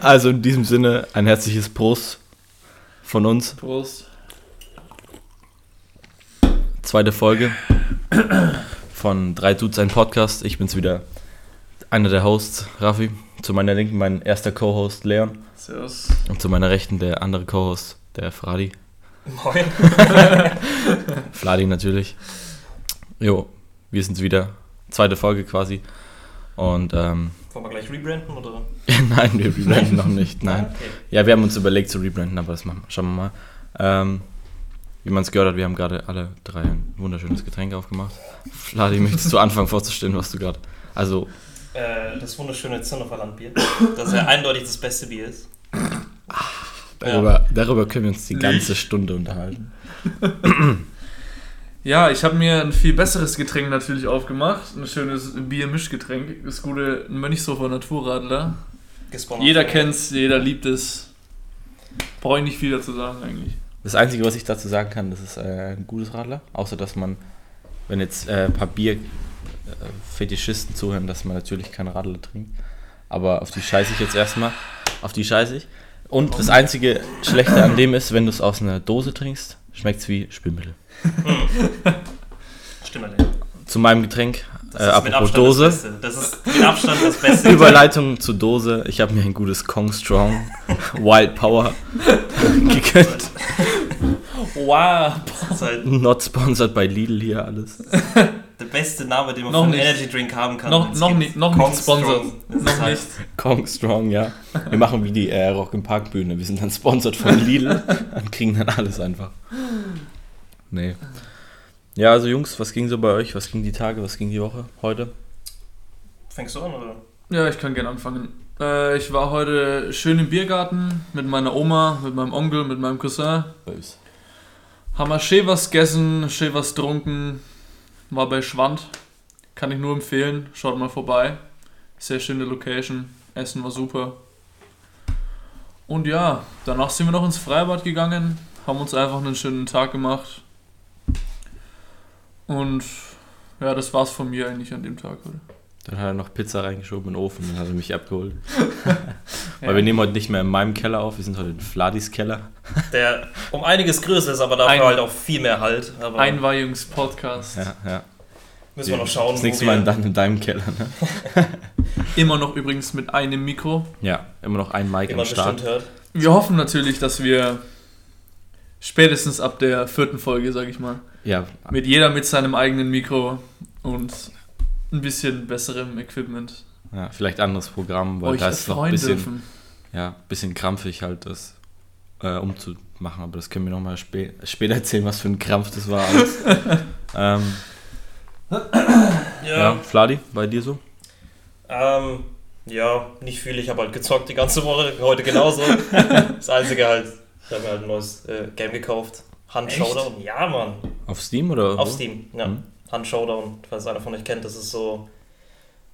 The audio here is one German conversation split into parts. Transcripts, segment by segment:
Also in diesem Sinne ein herzliches Prost von uns. Prost. Zweite Folge von Drei Dudes ein Podcast. Ich bin's wieder, einer der Hosts, Raffi. Zu meiner Linken mein erster Co-Host Leon. Servus. Und zu meiner Rechten der andere Co-Host, der Fradi. Moin. Fladi natürlich. Jo, wir sind's wieder. Zweite Folge quasi. Und ähm, Wollen wir gleich rebranden oder? nein, wir rebranden noch nicht. Nein. Okay. Ja, wir haben uns überlegt zu rebranden, aber das machen, schauen wir mal. Ähm, wie man es gehört hat, wir haben gerade alle drei ein wunderschönes Getränk aufgemacht. Fladi, möchtest du anfangen vorzustellen, was du gerade. Also, Äh, das wunderschöne Zinnoverland-Bier, das ja eindeutig das beste Bier ist. darüber, darüber können wir uns die ganze Stunde unterhalten. Ja, ich habe mir ein viel besseres Getränk natürlich aufgemacht. Ein schönes Bier-Mischgetränk. Das gute Mönchshofer Naturradler. Gesponsert. Jeder kennt's, jeder liebt es. Brauche ich nicht viel dazu sagen eigentlich. Das Einzige, was ich dazu sagen kann, das ist äh, ein gutes Radler. Außer, dass man, wenn jetzt äh, ein paar Bier-Fetischisten zuhören, dass man natürlich kein Radler trinkt. Aber auf die scheiße ich jetzt erstmal. Auf die scheiße ich. Und das einzige Schlechte an dem ist, wenn du es aus einer Dose trinkst, schmeckt es wie Spülmittel. Stimmt, ja. Zu meinem Getränk, Das äh, ist mit apropos Abstand Dose. das Beste. Das ist mit Abstand das Beste. Überleitung zur Dose. Ich habe mir ein gutes Kong Strong Wild Power gegönnt. Wow. Halt Not sponsored by Lidl hier alles. der beste Name, den man Noch für einen. Energy Drink haben kann. Noch- noch nicht- noch Kong nicht sponsored. Noch halt- nicht. Kong Strong, ja. Wir machen wie die äh, Rock im Park Bühne. Wir sind dann sponsored von Lidl und kriegen dann alles einfach. Nee. Ja, also Jungs, was ging so bei euch? Was ging die Tage? Was ging die Woche? Heute? Fängst du an, oder? Ja, ich kann gerne anfangen. Äh, ich war heute schön im Biergarten mit meiner Oma, mit meinem Onkel, mit meinem Cousin. Bös. Haben wir schön was gegessen, schön was getrunken. War bei Schwand. Kann ich nur empfehlen. Schaut mal vorbei. Sehr schöne Location. Essen war super. Und ja, danach sind wir noch ins Freibad gegangen. Haben uns einfach einen schönen Tag gemacht. Und ja, das war's von mir eigentlich an dem Tag heute. Dann hat er noch Pizza reingeschoben in den Ofen und dann hat er mich abgeholt. Weil Ja. wir nehmen heute nicht mehr in meinem Keller auf, wir sind heute in Fladis Keller. Der um einiges größer ist, aber dafür Ein- halt auch viel mehr Halt. Aber Einweihungspodcast. Ja, ja. müssen wir noch schauen, Das nächste Mal dann in deinem Keller, ne? Immer noch übrigens mit einem Mikro. Ja, immer noch ein Mic wie am man Start. hört. Wir hoffen natürlich, dass wir spätestens ab der vierten Folge, sag ich mal, Ja, mit jeder mit seinem eigenen Mikro und ein bisschen besserem Equipment ja, vielleicht anderes Programm, weil euch da ist es noch ein bisschen, dürfen. ja, bisschen krampfig halt, das äh, umzumachen. Aber das können wir nochmal spä später erzählen, was für ein Krampf das war alles. ähm, Ja, ja, Fladi, bei dir so? Ähm, ja, nicht viel. Ich habe halt gezockt die ganze Woche, heute genauso. das Einzige halt, ich habe mir halt ein neues äh, Game gekauft. Hand Echt? Showdown. Ja, Mann. Auf Steam oder? Auf wo? Steam, ja. Mhm. Hand Showdown, falls einer von euch kennt, das ist so,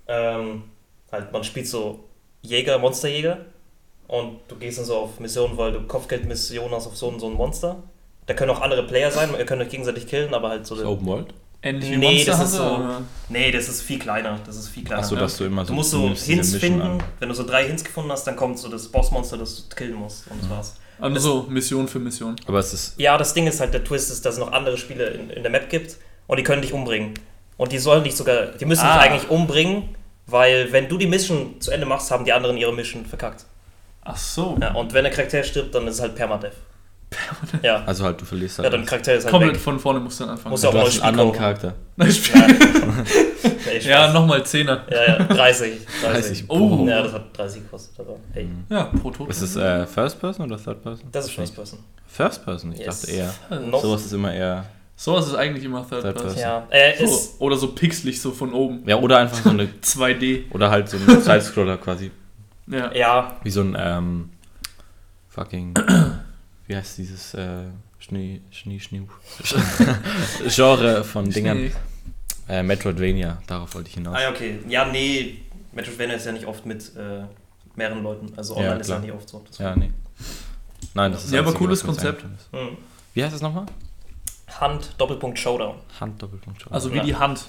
ähm, halt, man spielt so Jäger, Monsterjäger und du gehst dann so auf Missionen, weil du Kopfgeldmissionen hast auf so, ein- so ein Monster. Da können auch andere Player sein, ihr könnt euch gegenseitig killen, aber halt so. Ist Open World? Ähnlich wie Nee, Monster das ist so- oder? Nee, das ist viel kleiner. Das ist viel kleiner. Achso, ja. dass du immer so. Du musst so Hints finden. an. Wenn du so drei Hints gefunden hast, dann kommt so das Bossmonster, das du killen musst. Und das war's. Also so Mission für Mission. Aber es ist. Ja, das Ding ist halt, der Twist ist, dass es noch andere Spiele in, in der Map gibt und die können dich umbringen. Und die sollen dich sogar, die müssen Ah. dich eigentlich umbringen, weil wenn du die Mission zu Ende machst, haben die anderen ihre Mission verkackt. Ach so. Ja, und wenn der Charakter stirbt, dann ist es halt Permadeath. Ja, Also halt, du verlierst ja halt. dein alles. Charakter ist halt Komplett weg. von vorne musst du dann anfangen. Muss du auch neues hast einen anderen Spiel Charakter. Nee, Spaß. ja, nochmal Zehner. ja, ja, 30. 30. 30. Oh. Ja, das hat 30 gekostet. Aber hey, Ja, pro Tod. Ist es äh, First Person oder Third Person? das ist First Person. First Person, ich Yes. dachte eher. Nope. Sowas ist immer eher. Sowas ist eigentlich immer Third, Third Person. Person. Ja, äh, ist, So, oder so pixelig, so von oben. Ja, oder einfach so eine. 2D. Oder halt so ein Sidescroller quasi. Ja. ja, Wie so ein ähm, fucking. Wie heißt dieses äh, Schnee, Schnee, Schnee. Genre von Dingern. Äh, Metroidvania, darauf wollte ich hinaus. Ah ja, okay. Ja, nee, Metroidvania ist ja nicht oft mit äh, mehreren Leuten. Also Ja, online ist ja nicht oft so. Das Ja, nee. Nein, das ist Ja, aber cooles Konzept. Mhm. Wie heißt das nochmal? Hand, Doppelpunkt Showdown. Hand Doppelpunkt Showdown. Also wie Ja. die Hand.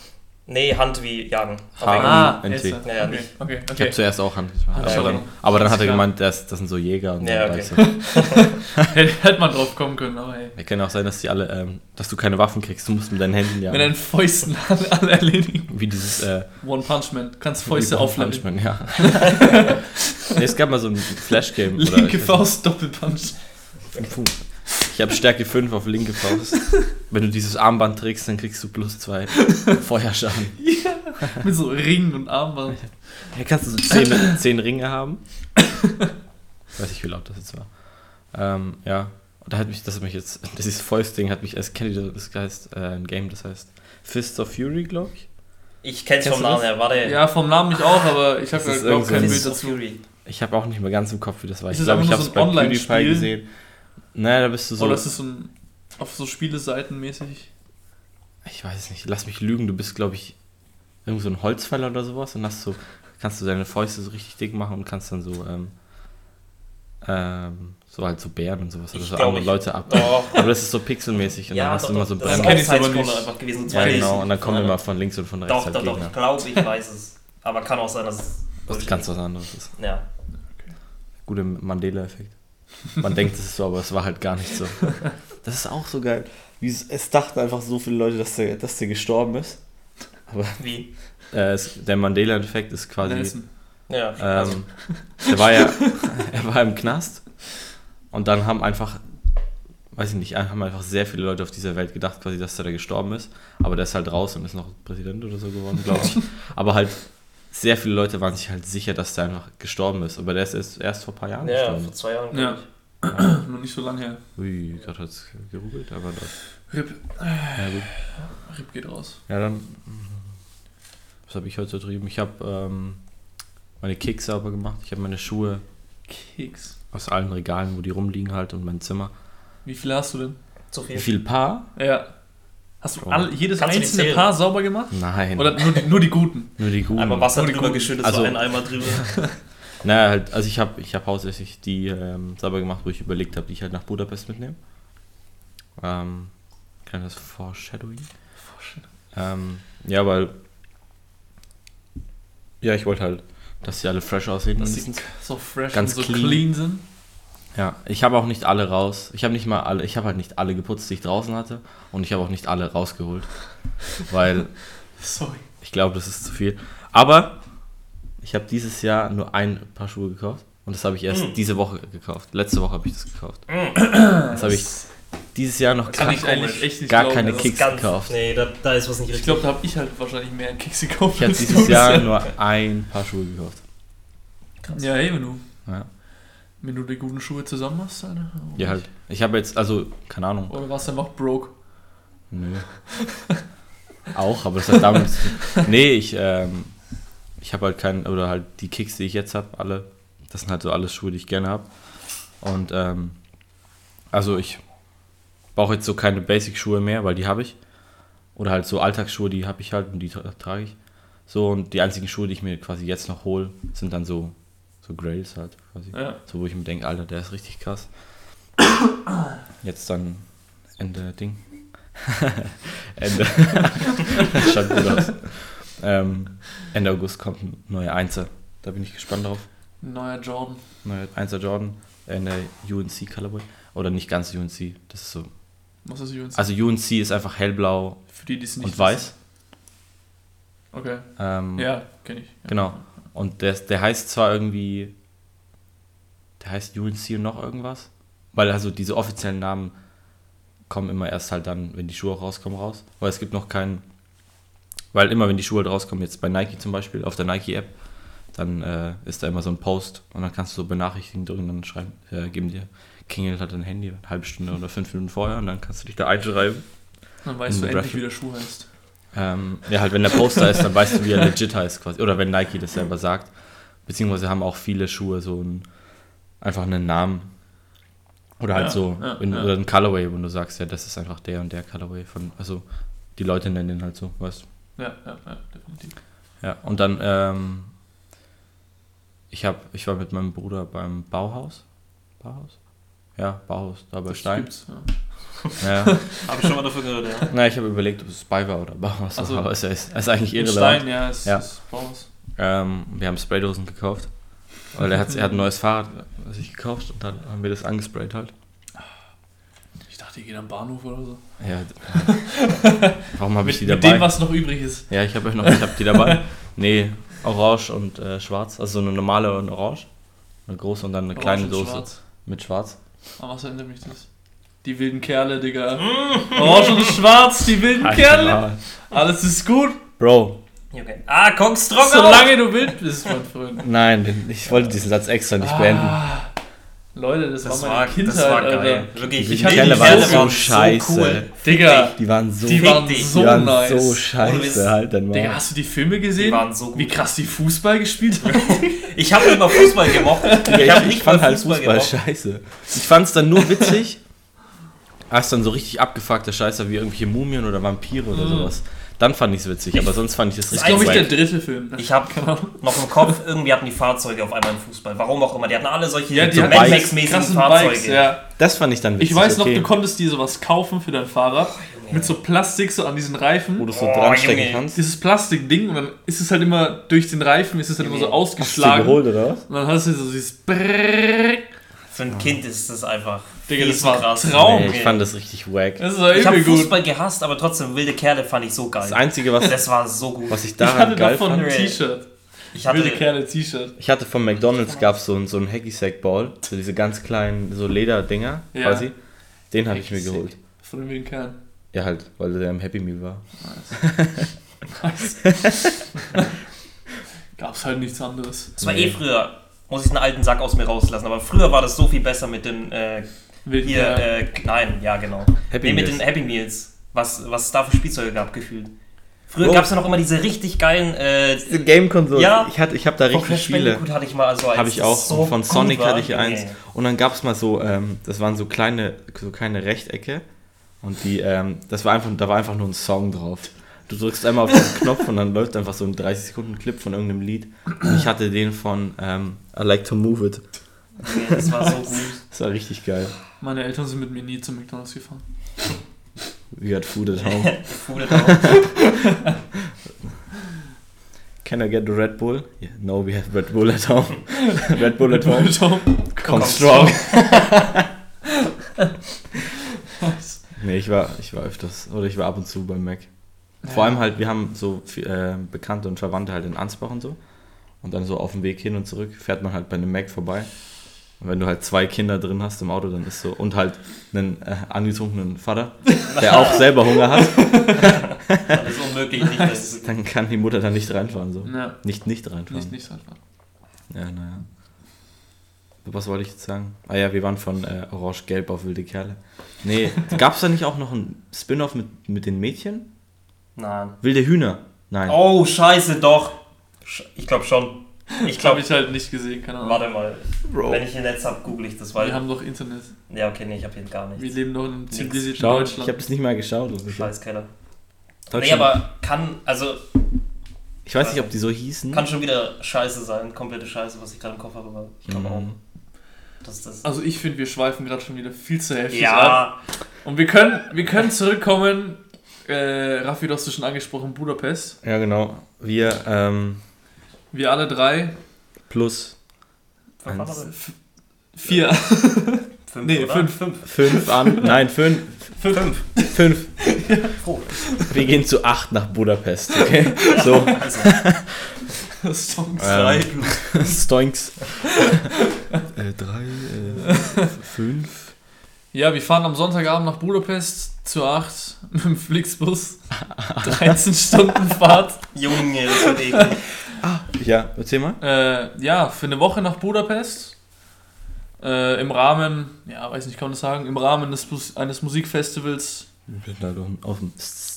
Nee, Hand wie Jagen. Ah, NT. Ja, ja, okay, nicht. okay, Ich okay. habe zuerst auch Hand. Ah, aber, okay. dann, aber dann hat er gemeint, das, das sind so Jäger. Und Ja, dann okay. weißt du. Hätte man drauf kommen können, aber hey. Ja, kann auch sein, dass die alle, ähm, dass du keine Waffen kriegst. Du musst mit deinen Händen ja. Mit deinen Fäusten alle, erledigen. Wie dieses äh, One Punch Man. Kannst Fäuste One aufleveln. Punch Man, ja. nee, es gab mal so ein Flash-Game. Linke Faust, Doppelpunch. Puh. Ich habe Stärke 5 auf linke Faust. Wenn du dieses Armband trägst, dann kriegst du plus 2 Feuerschaden. Ja, mit so Ringen und Armband. Hier kannst du so 10, 10 Ringe haben. Ich weiß nicht, wie laut das jetzt war. Ähm, ja. Und da hat mich, das hat mich jetzt, dieses Fäust-Ding hat mich als kennt ihr das heißt, äh, ein Game, das heißt Fists of Fury, glaube ich. Ich kenn's Kennst vom Namen her. War der Ja, vom Namen ich auch, aber ich habe ja überhaupt kein Bild Fist of dazu. Fury. Ich habe auch nicht mehr ganz im Kopf, wie das war. Ist ich glaube, ich habe es so bei PewDiePie gesehen. Naja, da bist du so. Oder ist es so ein, auf so Spieleseiten mäßig? ich weiß es nicht, lass mich lügen, du bist, glaube ich, irgend so ein Holzfäller oder sowas und hast so, kannst du deine Fäuste so richtig dick machen und kannst dann so, ähm, ähm, so halt so Bären und sowas oder Ich so andere ich- Leute ab. Doch. Aber das ist so pixelmäßig und dann hast du immer so das Bremsen. kenn ist aber nicht. einfach gewesen. Ja, 2D. genau, und dann kommen Ja. immer von links und von rechts Doch, halt doch, doch, Gegner. ich glaube, ich weiß es. Aber kann auch sein, dass es. Was ganz was anderes ist. Ja. Guter Mandela-Effekt. Man denkt, es ist so, aber es war halt gar nicht so. Das ist auch so geil. Wie es, es dachten einfach so viele Leute, dass der, dass der gestorben ist. Aber Wie? äh, es, der Mandela-Effekt ist quasi. Nelson. Ja. also, Ähm, der war ja, er war im Knast und dann haben einfach, weiß ich nicht, haben einfach sehr viele Leute auf dieser Welt gedacht, quasi, dass er da gestorben ist. Aber der ist halt raus und ist noch Präsident oder so geworden, glaube ich. Aber halt sehr viele Leute waren sich halt sicher, dass der einfach gestorben ist. Aber der ist erst, erst vor ein paar Jahren ja, gestorben. vor zwei Jahren. Ja. glaub Noch nicht so lange her. Ui, gerade hat es geruckelt, aber das. Rip. Ja, gut. Rip geht raus. Ja, dann. Was habe ich heute so getrieben? Ich habe ähm, meine Kicks sauber gemacht. Ich habe meine Schuhe Keks. aus allen Regalen, wo die rumliegen, halt und mein Zimmer. Wie viele hast du denn? Zu Wie viel. viel Paar? Ja. Hast du Oh. alle, jedes Kannst einzelne? Paar sauber gemacht? Nein. Oder nur die, nur die guten? nur die guten. Einmal Wasser Nur drüber geschüttet, Also- so ein Eimer drüber. Naja, halt, also ich habe ich hab hauptsächlich die ähm, sauber gemacht, wo ich überlegt habe, die ich halt nach Budapest mitnehme. Ähm, kleines Foreshadowing. Ähm, ja, weil. Ja, ich wollte halt, dass sie alle fresh aussehen. Dass sie so fresh Ganz und so clean. clean, sind? Ja, ich habe auch nicht alle raus. Ich habe nicht mal alle, ich habe halt nicht alle geputzt, die ich draußen hatte. Und ich habe auch nicht alle rausgeholt. weil Sorry. ich glaube, das ist zu viel. Aber ich habe dieses Jahr nur ein Paar Schuhe gekauft. Und das habe ich erst Mm. diese Woche gekauft. Letzte Woche habe ich das gekauft. Mm. Das habe ich dieses Jahr noch Kann gar, ich eigentlich echt nicht gar glauben. keine Kicks ganz- gekauft. Nee, da, da ist was nicht Ich richtig. glaube, da habe ich halt wahrscheinlich mehr Keks gekauft. Ich habe dieses Jahr nur ein Paar Schuhe gekauft. Ja, hey, wenn du, Ja, wenn du die guten Schuhe zusammen hast, warum ja halt. Ich habe jetzt, also, keine Ahnung. Oder warst du einfach broke? Nö. Auch, aber das hat damit tun. Nee, ich, ähm, ich habe halt keinen, oder halt die Kicks, die ich jetzt habe, alle, das sind halt so alles Schuhe, die ich gerne habe. Und, ähm, also ich brauche jetzt so keine Basic-Schuhe mehr, weil die habe ich. Oder halt so Alltagsschuhe, die habe ich halt und die tra trage ich. So, und die einzigen Schuhe, die ich mir quasi jetzt noch hole, sind dann so, so Grails halt quasi. Ja. So, wo ich mir denke, Alter, der ist richtig krass. Jetzt dann Ende Ding. Ende. Schaut gut aus. Ähm, Ende August kommt ein neuer Einser. Da bin ich gespannt drauf. Neuer Jordan. Neuer Einser Jordan in der UNC Colorway. Oder nicht ganz UNC. Das ist so. Was ist UNC? Also UNC ist einfach hellblau Für die, die es nicht und weiß. Okay. Ähm, Ja, kenne ich. Ja. Genau. Und der, der heißt zwar irgendwie. Der heißt UNC und noch irgendwas. Weil also diese offiziellen Namen kommen immer erst halt dann, wenn die Schuhe auch rauskommen, raus. Weil es gibt noch keinen. Weil immer, wenn die Schuhe halt rauskommen, jetzt bei Nike zum Beispiel, auf der Nike-App, dann äh, ist da immer so ein Post und dann kannst du so Benachrichtigungen drücken, dann schreiben, äh, geben dir, klingelt halt dein Handy eine halbe Stunde oder fünf Minuten vorher und dann kannst du dich da einschreiben. Dann weißt du endlich, wie der Schuh heißt. Ähm, ja, halt, wenn der Poster ist, dann weißt du, wie er legit heißt quasi. Oder wenn Nike das selber sagt. Beziehungsweise haben auch viele Schuhe so einen, einfach einen Namen. Oder halt Ja, so, ja, wenn, ja. oder ein Colorway, wo du sagst, ja, das ist einfach der und der Colorway von, also die Leute nennen den halt so, weißt du. Ja, ja, ja, definitiv. Ja, und dann, ähm, ich hab, ich war mit meinem Bruder beim Bauhaus. Bauhaus? Ja, Bauhaus, da bei Das Stein. gibt's, ja. Ja. Habe ich schon mal dafür gehört, ja. Na, ich habe überlegt, ob es Spy war oder Bauhaus. Ach so. Aber es ist, es ist eigentlich irrelevant. Stein, ja, ist, Ja. ist Baus. Ähm, wir haben Spraydosen gekauft. Weil er hat, er hat ein neues Fahrrad sich gekauft und dann haben wir das angesprayt halt. Ich dachte, ihr geht am Bahnhof oder so. Ja. Warum habe ich Mit, die mit dabei? dem, was noch übrig ist. ja, ich habe noch, ich habe die dabei. Nee, orange und äh, schwarz. Also so eine normale und orange. Eine große und dann eine kleine Orange und Dose Schwarz. mit schwarz. An was erinnert mich das? Die wilden Kerle, Digga. Orange und schwarz, die wilden Kerle. Alter, Alles ist gut, Bro, Okay. Ah, Kong Strong solange du wild bist, mein Freund. nein, ich wollte diesen Satz extra nicht beenden. Ah, Leute, das, Das war war, meine Kindheit, das war geil. Alter. Wirklich. Die Ich hatte Kerle die waren Kerle so waren scheiße. Digga, Die waren so, die waren so die waren nice. so scheiße halt dann Digga, hast du die Filme gesehen? Die waren so gut. Wie krass die Fußball gespielt haben? Ich habe immer Fußball gemocht. Ich habe ich, ich fand halt Fußball, Fußball gemocht. scheiße. Ich fand es dann nur witzig, als dann so richtig abgefuckte Scheiße wie irgendwelche Mumien oder Vampire oder Mhm. sowas. Dann fand ich es witzig, aber sonst fand ich es Das ist, richtig glaube ich, der dritte Film. Ich habe Genau. noch im Kopf, irgendwie hatten die Fahrzeuge auf einmal im Fußball. Warum auch immer. Die hatten alle solche Ja, die so hatten Mad Max-mäßigen Fahrzeuge. Bikes, ja. Das fand ich dann witzig. Ich weiß noch, okay, du konntest dir sowas kaufen für dein Fahrrad Junge. mit so Plastik so an diesen Reifen. wo du so Oh, dran stecken Junge. kannst. Dieses Plastikding und dann ist es halt immer durch den Reifen, ist es halt immer so Junge. Hast du ausgeschlagen. geholt oder was? Und dann hast du so dieses Brrrr. Für ein Kind ist das einfach. Digga, das war krass. Traum. Nee, ich fand das richtig wack. Das war Ich habe. Fußball gehasst, aber trotzdem wilde Kerle fand ich so Das geil. Einzige, was, Das war so gut. was ich Ich hatte geil davon ein fand, T-Shirt. Ich hatte Wilde Kerle T-Shirt. ich hatte von McDonalds gab es so, ein- so einen Hacky Sack Ball, so diese ganz kleinen so Lederdinger Ja. quasi. Den habe ich mir geholt. Von den wilden Kerlen. Ja halt, weil der im Happy Meal war. Gab's halt nichts anderes. Das war Nee. eh früher, muss ich einen alten Sack aus mir rauslassen, aber früher war das so viel besser mit den, äh, Wilden hier, äh, nein, ja genau. Happy nee, mit Meals. den Happy Meals, was, was es da für Spielzeuge gab, gefühlt. Früher Oh. gab es ja noch immer diese richtig geilen, äh, Diese Game-Konsole. Ja. Ich, hatte- ich habe da richtig Crash viele. Bandicoot hatte ich mal also als Habe ich auch. so von Sonic war. hatte ich eins. Nee. Und dann gab es mal so, ähm, das waren so kleine, so kleine Rechtecke. Und die, ähm, das war einfach, da war einfach nur ein Song drauf. Du drückst einmal auf den Knopf und dann läuft einfach so ein 30 Sekunden Clip von irgendeinem Lied. Und ich hatte den von ähm, I Like to Move It. Nee, das war so gut. Das war richtig geil. Meine Eltern sind mit mir nie zu McDonalds gefahren. We got food at home. Food at home. Can I get a Red Bull? Yeah, no, we have Red Bull at home. Red Bull at home. Come Come strong. Nee, ich war, ich war öfters, oder ich war ab und zu beim Mac. Vor allem halt, wir haben so äh, Bekannte und Verwandte halt in Ansbach und so. Und dann so auf dem Weg hin und zurück fährt man halt bei einem Mac vorbei. Und wenn du halt zwei Kinder drin hast im Auto, dann ist so, und halt einen äh, angetrunkenen Vater, der auch selber Hunger hat, Das ist unmöglich, nicht das dann kann die Mutter da nicht reinfahren. So. Ja, Nicht nicht reinfahren. nicht, nicht einfach. Ja, naja. Was wollte ich jetzt sagen? Ah ja, wir waren von äh, Orange-Gelb auf wilde Kerle. Nee, gab es da nicht auch noch ein Spin-off mit, mit den Mädchen? Nein. Wilde Hühner? Nein. Oh, scheiße, doch. Ich glaube schon. Ich Ich habe glaube, ich halt nicht gesehen, keine Ahnung. warte mal. Bro. Wenn ich ein Netz habe, google ich das, Wir weil. haben doch Internet. Ja, okay, nee, ich habe hier gar Wir nichts. leben doch in einem zivilisierten Schau, ich Deutschland. habe das nicht mal geschaut. Also Scheißkeller. Nee, Deutschland- aber kann, also, ich weiß nicht, ob die so hießen. kann schon wieder scheiße sein. Komplette Scheiße, was ich gerade im Kopf habe, aber ich glaube Mhm. auch. Dass das. Also ich finde, wir schweifen gerade schon wieder viel zu heftig ab. ja, Und wir können, wir können zurückkommen. Äh, Raffi, du hast du schon angesprochen, Budapest. Ja, genau. Wir ähm, Wir alle drei. plus Eins. vier. fünf Nee, oder? fünf. Fünf. fünf an. Nein, fünf. Fünf. Fünf. Froh. Wir gehen zu acht nach Budapest, okay? So, Also, drei Ähm, plus. Stoinks. äh, drei, äh, fünf. Ja, wir fahren am Sonntagabend nach Budapest zu acht mit dem Flixbus. 13 Stunden Fahrt. Junge, das wird eklig. Ja, erzähl mal. Äh, ja, für eine Woche nach Budapest. Äh, Im Rahmen, ja, weiß nicht, kann man das sagen, im Rahmen des, eines Musikfestivals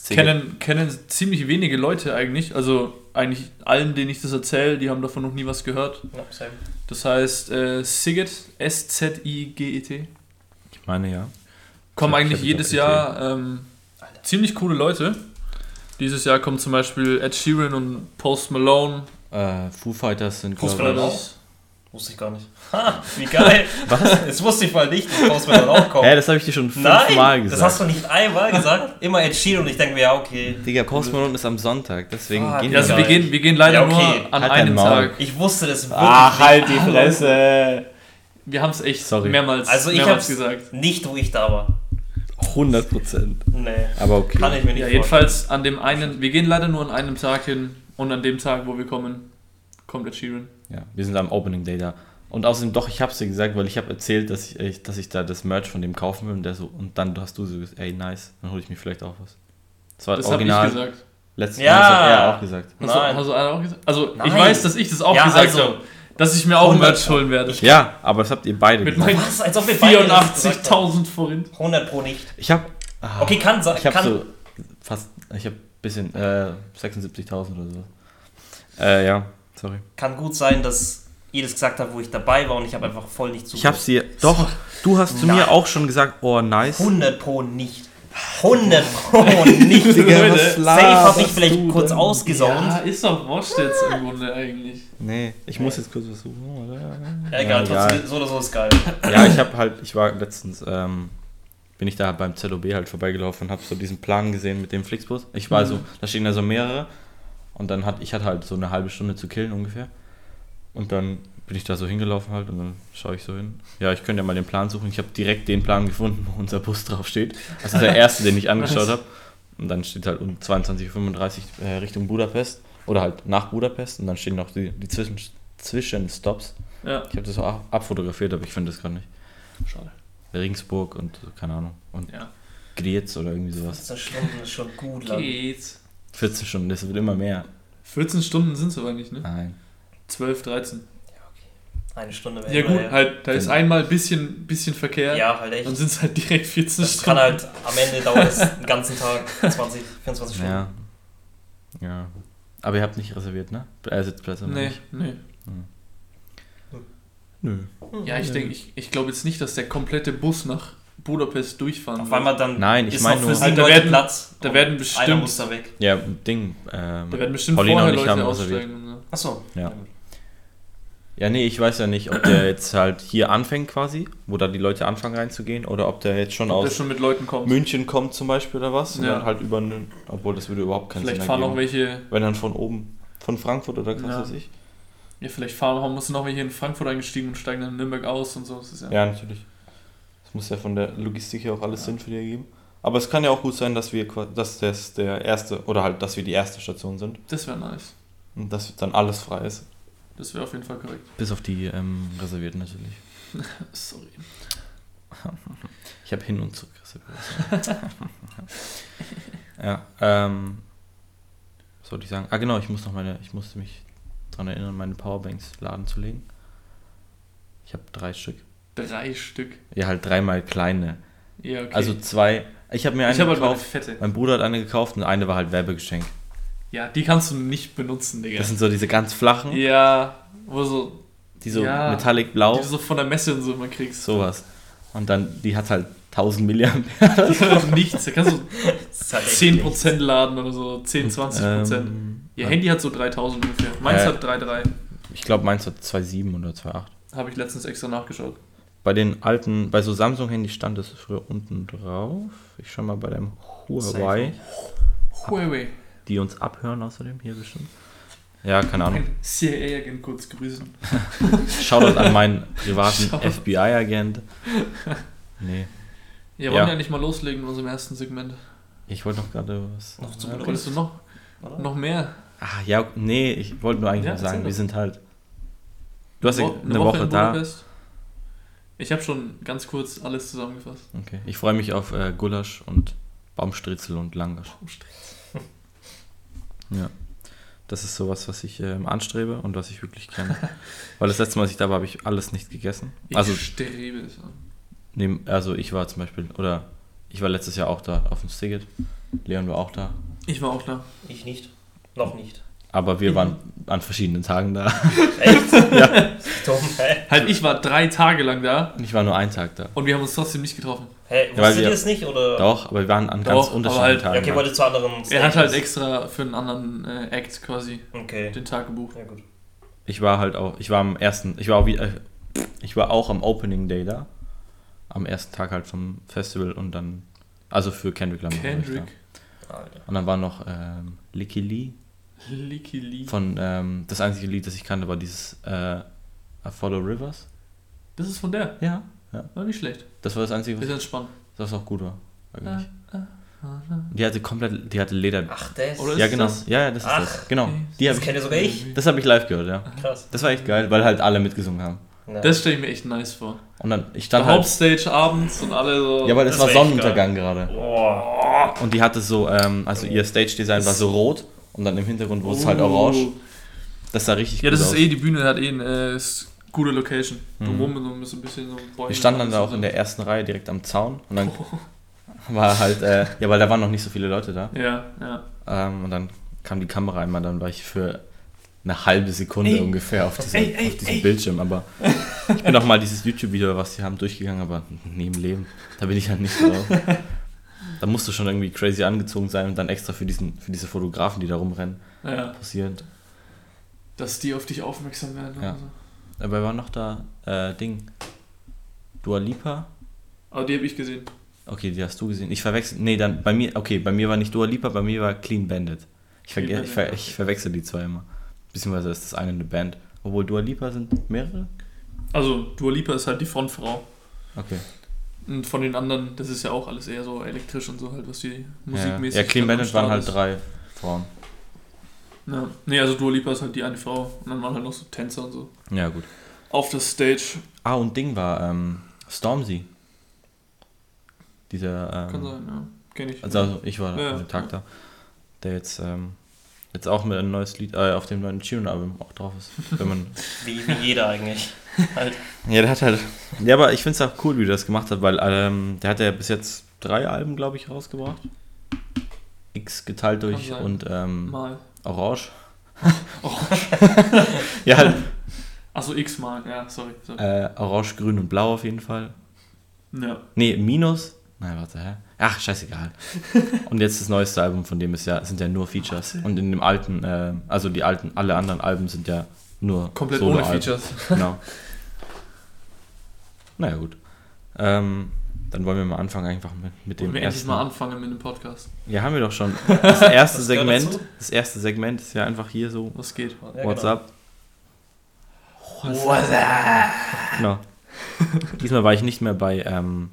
kennen, kennen ziemlich wenige Leute eigentlich. Also eigentlich allen, denen ich das erzähle, die haben davon noch nie was gehört. Ja. Das heißt, äh, Siget, S-Z-I-G-E-T. Ich meine ja. Kommen eigentlich jedes Jahr ähm, ziemlich coole Leute. Dieses Jahr kommen zum Beispiel Ed Sheeran und Post Malone. Äh, Foo Fighters sind, Post glaube ich. auch? Wusste ich gar nicht. Ha, wie geil. Was? Das wusste ich mal nicht, dass Post Malone auch kommt. Hä, das habe ich dir schon fünfmal Nein, gesagt. das hast du nicht einmal gesagt. Immer Ed Sheeran und ich denke mir, ja, okay. Digga, Post Malone ist am Sonntag, deswegen Ah, gehen Ja, also wir wir gehen, wir gehen leider Ja, okay. nur an Halt einem. Tag. Ich wusste das wirklich Ach, halt die. Fresse! Wir haben es echt Sorry. mehrmals, Also ich mehrmals hab's gesagt. nicht, wo ich da war. 100 Prozent. Nee. Aber okay. Kann ich mir nicht Ja, vorstellen. jedenfalls an dem einen, wir gehen leider nur an einem Tag hin und an dem Tag, wo wir kommen, kommt Ed Sheeran. Ja, wir sind am Opening Day da. Und außerdem, doch, ich hab's dir gesagt, weil ich habe erzählt, dass ich, ich- dass ich da das Merch von dem kaufen will und der so, und dann hast du so gesagt, ey, nice, dann hole ich mir vielleicht auch was. Das war Das das habe ich Original. gesagt. Letztes Ja. Mal hat er auch gesagt. Hast, Nein. Du, hast du einer auch gesagt? Also ich Nein. weiß, dass ich das auch Ja, gesagt also- habe, dass ich mir auch 100 Merch holen werde. Ja, aber das habt ihr beide Mit meinen Was? Als ob wir beide das gesagt haben. 84.000 Forint. 100 pro nicht. Ich hab. ah, Okay, kann sein. Ich hab kann, so fast. Ich hab bisschen. Äh, 76.000 oder so. Äh, ja, sorry. kann gut sein, dass ihr das gesagt habt, wo ich dabei war und ich habe einfach voll nicht Ich hab's zugehört. dir. Doch, du hast zu Nein. mir auch schon gesagt, oh, nice. 100 pro nicht. 100 pro nicht. Digga, Safe habe ich vielleicht kurz denn? ausgesaugt. Ja, ist doch wurscht jetzt im Grunde eigentlich. Nee, ich muss jetzt kurz was suchen, oder? Ja, egal, Ja, trotzdem, so oder so ist geil. Ja, ich habe halt, ich war letztens, ähm, bin ich da beim ZOB halt vorbeigelaufen und habe so diesen Plan gesehen mit dem Flixbus. Ich war Mhm. so, da stehen ja so mehrere und dann hat, ich hatte halt so eine halbe Stunde zu killen ungefähr. Und dann bin ich da so hingelaufen halt und dann schaue ich so hin. Ja, ich könnte ja mal den Plan suchen. Ich habe direkt den Plan gefunden, wo unser Bus drauf steht. Das ist der erste, den ich angeschaut habe. Und dann steht halt um 22.35 Uhr äh, Richtung Budapest oder halt nach Budapest und dann stehen noch die, die Zwischen Zwischenstops. Ja, Ich habe das auch ab- abfotografiert, aber ich finde das gerade nicht. schade. Regensburg und keine Ahnung. Und Ja. Griez oder irgendwie sowas. 14 Stunden ist schon gut lang. Geht's. 14 Stunden, das wird immer mehr. 14 Stunden sind es aber nicht, ne? Nein. 12, 13. Eine Stunde wäre Ja gut, immer, halt, da ist Genau. einmal ein bisschen, bisschen Verkehr. Ja, halt echt. Dann sind es halt direkt 14 Das Stunden. kann halt, am Ende dauert es den ganzen Tag 20, 24 Stunden. Ja. Ja. Aber ihr habt nicht reserviert, ne? Äh, Sitzplätze? meine Nee, ich. nee. Nö. Ja, ich denke, ich, ich glaube jetzt nicht, dass der komplette Bus nach Budapest durchfahren Auf wird. einmal dann Nein, ich ist mein noch nur- Halt, da werden- Platz. da werden Einer bestimmt- muss da weg. Ja, Ding. Ähm, Da werden bestimmt Paulina vorher und ich Leute aussteigen. So. Achso. Ja. Ja, nee, ich weiß ja nicht, ob der jetzt halt hier anfängt quasi, wo da die Leute anfangen reinzugehen, oder ob der jetzt schon Ob aus schon mit Leuten kommt. München kommt zum Beispiel oder was. Und Ja. dann halt über einen, obwohl das würde überhaupt keinen Vielleicht Sinn fahren auch ergeben. welche, Wenn dann von oben, von Frankfurt oder was Ja. weiß ich. ja vielleicht fahren haben müssen noch welche in Frankfurt eingestiegen und steigen dann in Nürnberg aus und so. Das ist ja, Ja, natürlich. Das muss ja von der Logistik her auch alles Sinn für die ergeben. Aber es kann ja auch gut sein, dass wir dass das der erste oder halt, dass wir die erste Station sind Das wäre nice. und dass dann alles frei ist. Das wäre auf jeden Fall korrekt. Bis auf die ähm, reservierten natürlich. Sorry. Ich habe hin und zurück reserviert. ja, ähm, was wollte ich sagen? Ah genau, ich muss noch meine, ich musste mich daran erinnern, meine Powerbanks laden zu legen. Ich habe drei Stück. Drei Stück. Ja, halt dreimal kleine. Ja, okay. Also zwei. Ich habe mir eine ich habe halt gekauft. fette. Mein Bruder hat eine gekauft und eine war halt Werbegeschenk. Ja, die kannst du nicht benutzen, Digga. Das sind so diese ganz flachen, ja, wo so, die so Ja. metallic blau, die du so von der Messe und so immer kriegst. sowas. Und dann, die hat halt 1000 Milliampere. Das ist halt nichts. Da kannst du halt echt 10% laden oder so. 10, 20%. Ähm, Ihr Handy hat so 3000 ungefähr. Meins Äh. hat 3,3. Ich glaube, meins hat 2,7 oder 2,8. Habe ich letztens extra nachgeschaut. Bei den alten, bei so Samsung-Handys stand das früher unten drauf. Ich schau mal bei dem Huawei, Huawei. Die uns abhören außerdem hier bestimmt. Ja, keine Ahnung. CIA-Agent kurz grüßen. Shoutout an meinen privaten. FBI-Agent. Nee, Ja, Ja. wollen wir ja nicht mal loslegen in unserem ersten Segment. ich wollte noch gerade was. Noch zu Ja. Wolltest du noch, noch mehr? Ah, ja, nee, ich wollte nur eigentlich Ja, nur sagen, wir sind halt. Du hast ja Wo- eine Woche, in da. Ich habe schon ganz kurz alles zusammengefasst. Okay. Ich freue mich auf äh, Gulasch und Baumstritzel und Langosch. Ja. Das ist sowas, was ich ähm, anstrebe und was ich wirklich kenne. Weil das letzte Mal, als ich da war, habe ich alles nicht gegessen. Ich Also, strebe es an. nehm, also ich war zum Beispiel, oder ich war letztes Jahr auch da auf dem Stiget. Leon war auch da. Ich war auch da. Ich nicht. Noch nicht. Aber wir waren an verschiedenen Tagen da. Echt? ja. Dumm, hä? Halt, ich war drei Tage lang da Und ich war nur einen Tag da. und wir haben uns trotzdem nicht getroffen. Hä, weil wusstet ihr es nicht? Oder? Doch, aber wir waren an Doch, ganz unterschiedlichen halt- Tagen. Ja, okay, weil ihr zu anderen Er hat halt Stages- extra für einen anderen äh, Act quasi Okay. den Tag gebucht. Ja, gut. ich war halt auch, ich war am ersten, ich war auch wie, äh, ich war auch am Opening Day da. Am ersten Tag halt vom Festival und dann, also für Kendrick Lamar. Kendrick. Und dann war noch ähm, Licky Lee Licky Lee. von, ähm, das einzige Lied, das ich kannte, war dieses äh, I Follow Rivers. Das ist von der. Ja. War nicht schlecht. Das war das einzige, Ist was, entspannt. das auch gut war. Eigentlich. Äh, äh, Die hatte komplett, die hatte Leder. Ach, das. Oder ja, ist genau. das? Ja, ja, das ist Ach, das. Genau. Die das hab kenne sogar ich. das habe ich live gehört, ja. Krass. Das war echt geil, weil halt alle mitgesungen haben. Ja. Das stelle ich mir echt nice vor. Und dann, ich stand halt. Hauptstage abends und alle so. Ja, weil es Das war war echt Sonnenuntergang gerade. Boah. Und die hatte so, ähm, also ihr Stage-Design war so rot und dann im Hintergrund wurde es halt Oh. orange. Das sah richtig Ja, gut das ist aus. eh, die Bühne hat eh eine äh, ist gute Location. Mhm. Drumherum so ein bisschen so Bäume. Wir standen dann da auch in der ersten Reihe direkt am Zaun und dann war halt, äh, ja, weil da waren noch nicht so viele Leute da. Ja, ja. Ähm, und dann kam die Kamera einmal, dann war ich für eine halbe Sekunde Ey. ungefähr auf diesem, Ey, ey, auf diesem. Bildschirm. Aber ich bin auch mal dieses YouTube-Video, was sie haben, durchgegangen, aber nie im Leben. Da bin ich halt nicht drauf. Da musst du schon irgendwie crazy angezogen sein und dann extra für, diesen, für diese Fotografen, die da rumrennen, ja. passiert. Dass die auf dich aufmerksam werden. Ja. oder so. Aber wer war noch da? Äh, Ding. Dua Lipa? Aber die habe ich gesehen. Okay, die hast du gesehen. Ich verwechsel. Nee, dann bei mir, okay, bei mir war nicht Dua Lipa, bei mir war Clean Bandit. Ich, Clean Bandit, ich, ver ich verwechsel die zwei immer. Beziehungsweise ist das eine eine Band. Obwohl Dua Lipa sind mehrere? Also, Dua Lipa ist halt die Frontfrau. Okay. Und von den anderen, das ist ja auch alles eher so elektrisch und so halt, was die Ja, musikmäßig. ja Clean dann am Bandit waren halt drei Frauen. Ja. Nee, also Dua Lipa ist halt die eine Frau. Und dann waren halt noch so Tänzer und so. Ja, gut. Auf der Stage. Ah, und Ding war ähm, Stormzy. Dieser. Ähm, Kann sein, ja. Kenn ich. Also, also ich war Ja, an dem Tag ja. da. Der jetzt, ähm, jetzt auch mit einem neues Lied, äh, auf dem neuen Tune-Album auch drauf ist. Wenn man Wie, wie jeder eigentlich. Halt. Ja, der hat halt. Ja, aber ich finde es auch cool, wie der das gemacht hat, weil ähm, der hat ja bis jetzt drei Alben, glaube ich, rausgebracht. X geteilt durch und ähm, Mal. Orange. ja, halt Achso, X-Mal, ja, sorry. sorry. äh, Orange, Grün und Blau auf jeden Fall. Ja. Nee, Minus. Nein, warte, hä? Ach, scheißegal. und jetzt das neueste Album von dem ist ja, sind ja nur Features. Und in dem alten, äh, also die alten, alle anderen Alben sind ja nur Komplett ohne. Features. Genau. naja, gut. Ähm, dann wollen wir mal anfangen einfach mit, mit dem Wollen wir endlich ersten. mal anfangen mit dem Podcast. Ja, haben wir doch schon. Das erste gehört Segment, das erste Segment ist ja einfach hier so Was geht? Ja, What's genau. up? Genau. Diesmal war ich nicht mehr bei ähm,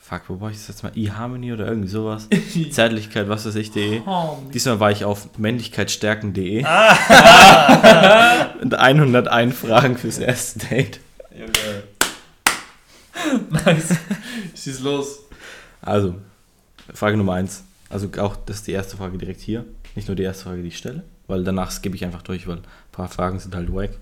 Fuck, wo war ich das jetzt mal? eHarmony oder irgendwie sowas. Zärtlichkeit, was weiß ich, de. Oh, Diesmal war ich auf männlichkeitsstärken.de. Ah. Und 101 Fragen fürs erste Date. Nice. Schieß los. Also, Frage Nummer 1. Also auch das ist die erste Frage direkt hier. Nicht nur die erste Frage, die ich stelle, weil danach skippe ich einfach durch, weil ein paar Fragen sind halt wack.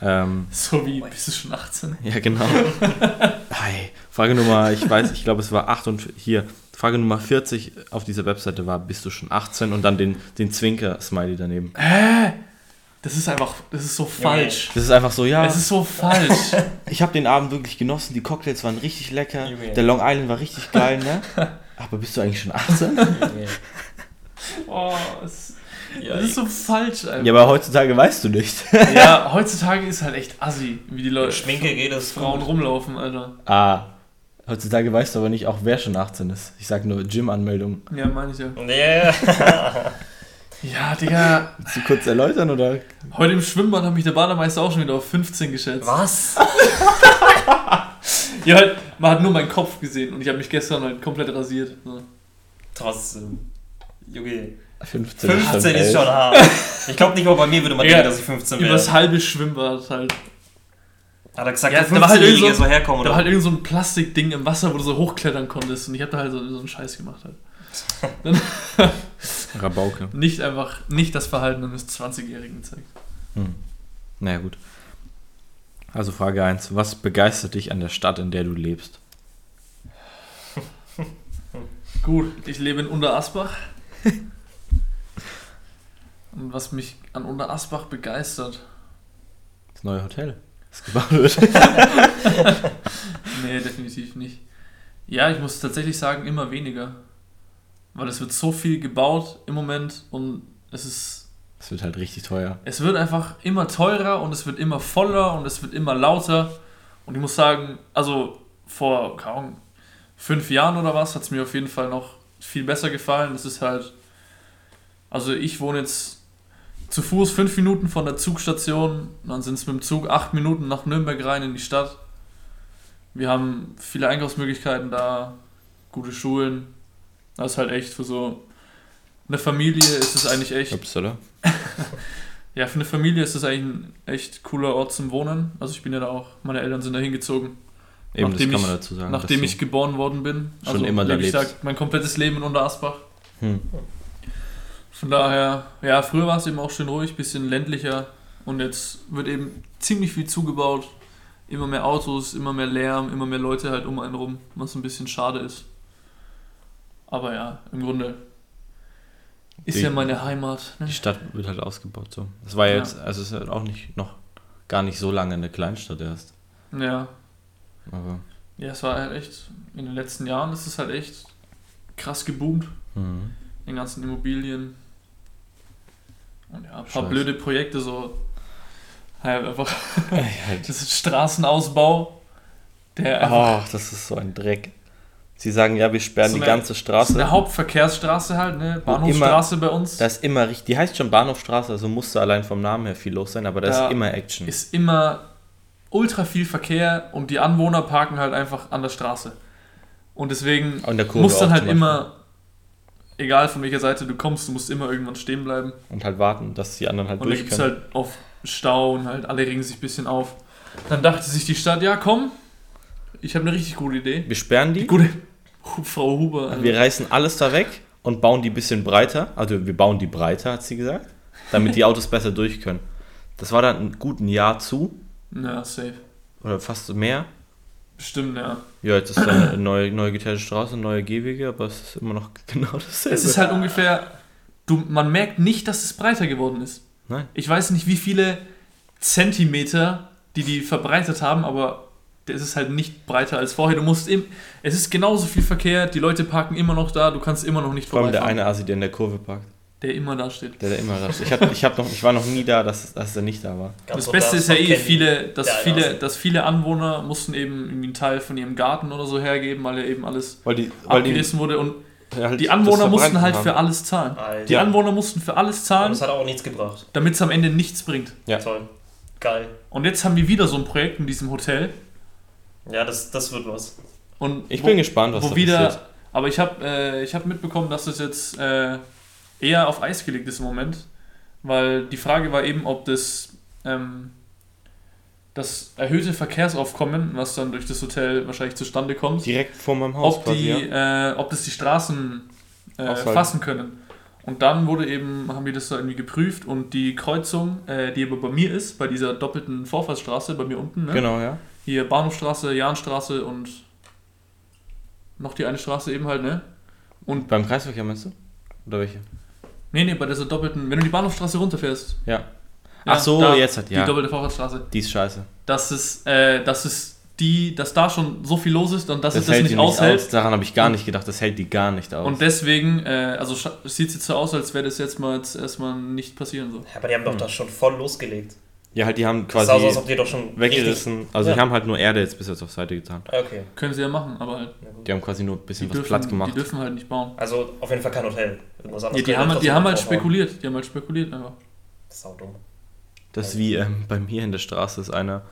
Ähm, So wie, bist du schon 18? ja, genau. Hi. Frage Nummer, ich weiß, ich glaube, es war 8 und hier. Frage Nummer 40 auf dieser Webseite war, bist du schon 18? Und dann den, den Zwinker-Smiley daneben. Hä? Das ist einfach, das ist so falsch. Das ist einfach so, ja, Es ist so falsch. ich habe den Abend wirklich genossen, die Cocktails waren richtig lecker, Junge. der Long Island war richtig geil, ne? Aber bist du eigentlich schon 18? Junge. oh, es, Ja, das ist so falsch einfach. Ja, aber heutzutage weißt du nicht. Ja, heutzutage ist halt echt assi, wie die Leute, Schminke geht es Frauen gut. rumlaufen, Alter. Ah, heutzutage weißt du aber nicht auch, wer schon 18 ist. Ich sag nur Gym-Anmeldung. Ja, meine ich ja. Yeah. Ja, Digga. Willst du kurz erläutern oder? Heute im Schwimmbad hat mich der Bademeister auch schon wieder auf 15 geschätzt. Was? Ja, halt, man hat nur meinen Kopf gesehen und ich habe mich gestern halt komplett rasiert. So. Trotzdem. Junge. 15, 15 ist schon hart. Ich glaube nicht mal bei mir würde man Ja, denken, dass ich 15 Über wäre. das halbe Schwimmbad halt. Hat er gesagt, Ja, da war halt 15-Jährige irgend so- soll herkommen, Da oder? war halt irgend so ein Plastikding im Wasser, wo du so hochklettern konntest und ich habe da halt so, so einen Scheiß gemacht halt. Rabauke. Nicht einfach, nicht das Verhalten eines 20-Jährigen gezeigt. Hm. Naja, gut. Also Frage 1. Was begeistert dich an der Stadt, in der du lebst? Gut, ich lebe in Unterasbach. Und was mich an Unterasbach begeistert, Das neue Hotel, das gebaut wird. nee, definitiv nicht. Ja, ich muss tatsächlich sagen, immer weniger. Weil es wird so viel gebaut im Moment und es ist Es wird halt richtig teuer. Es wird einfach immer teurer und es wird immer voller und es wird immer lauter. Und ich muss sagen, also vor kaum fünf Jahren oder was hat es mir auf jeden Fall noch viel besser gefallen. Es ist halt, also ich wohne jetzt zu Fuß fünf Minuten von der Zugstation, dann sind es mit dem Zug acht Minuten nach Nürnberg rein in die Stadt. Wir haben viele Einkaufsmöglichkeiten da, gute Schulen. Das ist halt echt für so eine Familie ist es eigentlich echt. Upsala. Ja, für eine Familie ist es eigentlich ein echt cooler Ort zum Wohnen. Also ich bin ja da auch, meine Eltern sind da hingezogen, Eben, Nachdem das kann man ich- dazu sagen. nachdem ich geboren worden bin. Also Schon immer da lebst. gesagt, mein komplettes Leben in Unterasbach. hm. Von daher, ja, früher war es eben auch schön ruhig, bisschen ländlicher und jetzt wird eben ziemlich viel zugebaut. Immer mehr Autos, immer mehr Lärm, immer mehr Leute halt um einen rum, was ein bisschen schade ist. Aber ja, im Grunde ist Die- ja meine Heimat. Ne? Die Stadt wird halt ausgebaut so. Das war ja jetzt, also es ist halt auch nicht noch gar nicht so lange eine Kleinstadt erst. Ja, Aber ja, es war halt echt, in den letzten Jahren ist es halt echt krass geboomt. mhm. den ganzen Immobilien. Und ja, ein paar Scheiße. blöde Projekte, so halt einfach das ist Straßenausbau, der einfach Oh, das ist so ein Dreck. Sie sagen ja, wir sperren So die eine- ganze das ist Straße. eine Hauptverkehrsstraße halt, ne? Bahnhofstraße bei uns. Da ist immer richtig, die heißt schon Bahnhofstraße, also musste allein vom Namen her viel los sein, aber da Da ist immer Action. ist immer ultra viel Verkehr und die Anwohner parken halt einfach an der Straße. Und deswegen Und muss dann halt immer, egal von welcher Seite du kommst, du musst immer irgendwann stehen bleiben. Und halt warten, dass die anderen halt Und dann durch gibt es können. halt auf Stau und halt alle regen sich ein bisschen auf. Dann dachte sich die Stadt, ja komm, ich habe eine richtig gute Idee. wir sperren Die die, gute Frau Huber. also- wir reißen alles da weg und bauen die ein bisschen breiter. Also wir bauen die breiter, hat sie gesagt, damit die Autos besser durch können. Das war dann ein guten Jahr zu, ja, safe. oder fast mehr. Bestimmt, ja. Ja, jetzt ist dann eine neue, neue geteilte Straße, neue Gehwege, aber es ist immer noch genau dasselbe. Es ist halt ungefähr, du, man merkt nicht, dass es breiter geworden ist. Nein. Ich weiß nicht, wie viele Zentimeter die die verbreitet haben, aber es ist halt nicht breiter als vorher. Du musst im, es ist genauso viel Verkehr, die Leute parken immer noch da, du kannst immer noch nicht Vor allem der eine Asi, der in der Kurve parkt. der immer da steht. Der, der immer da ist. Ich, hab, ich, hab noch, ich war noch nie da, dass, dass er nicht da war. Ganz Das Beste ist ja eh, viele, dass, Der viele, Einlass. dass viele Anwohner mussten eben einen Teil von ihrem Garten oder so hergeben, weil ja eben alles Weil die, weil die, abgerissen wurde und halt die Anwohner mussten halt haben. für alles zahlen. Alter. Die Anwohner mussten für alles Und zahlen, das hat auch nichts gebracht. damit es am Ende nichts bringt. Ja. Toll. Geil. Und jetzt haben wir wieder so ein Projekt in diesem Hotel Ja, das, das wird was. und Ich wo, bin gespannt, was wo da wieder, passiert. aber ich habe äh, ich hab mitbekommen, dass das jetzt äh, eher auf Eis gelegt ist im Moment, weil die Frage war eben, ob das ähm, das erhöhte Verkehrsaufkommen, was dann durch das Hotel wahrscheinlich zustande kommt, Direkt vor meinem Haus ob, quasi, die, ja. äh, ob das die Straßen äh, fassen können. Und dann wurde eben, haben wir das da irgendwie geprüft und die Kreuzung, äh, die aber bei mir ist, bei dieser doppelten Vorfahrtsstraße, bei mir unten, ne? Genau, ja. Hier Bahnhofstraße, Jahnstraße und noch die eine Straße eben halt, ne? Und, Beim Kreisverkehr meinst du? Oder welche? nee, nee, bei dieser doppelten, wenn du die Bahnhofstraße runterfährst. Ja. Ja, Ach so, da, jetzt hat, Die ja. doppelte Vorfahrtsstraße. Die ist scheiße. Dass es, äh, dass es die, dass da schon so viel los ist und dass Das, es das hält nicht die nicht aushält. aus. Daran habe ich gar nicht gedacht. Das hält die gar nicht aus. Und deswegen, äh, also sieht es jetzt so aus, als wäre das jetzt mal jetzt erstmal nicht passieren so. Ja, aber die haben doch da schon voll losgelegt. Ja, halt, die haben Das sah so aus, als quasi ob die doch schon weggerissen. Also Ja. die haben halt nur Erde jetzt bis jetzt auf Seite getan. Ah, Okay. Können sie ja machen, aber halt. Die haben quasi nur ein bisschen die was dürfen, Platz die gemacht. dürfen halt nicht bauen. Also auf jeden Fall kein Hotel. Irgendwas Ja, anderes die haben, halt- die haben halt draufhauen. spekuliert, die haben halt spekuliert einfach. Sau dumm. Das ist wie ähm, bei mir in der Straße ist einer,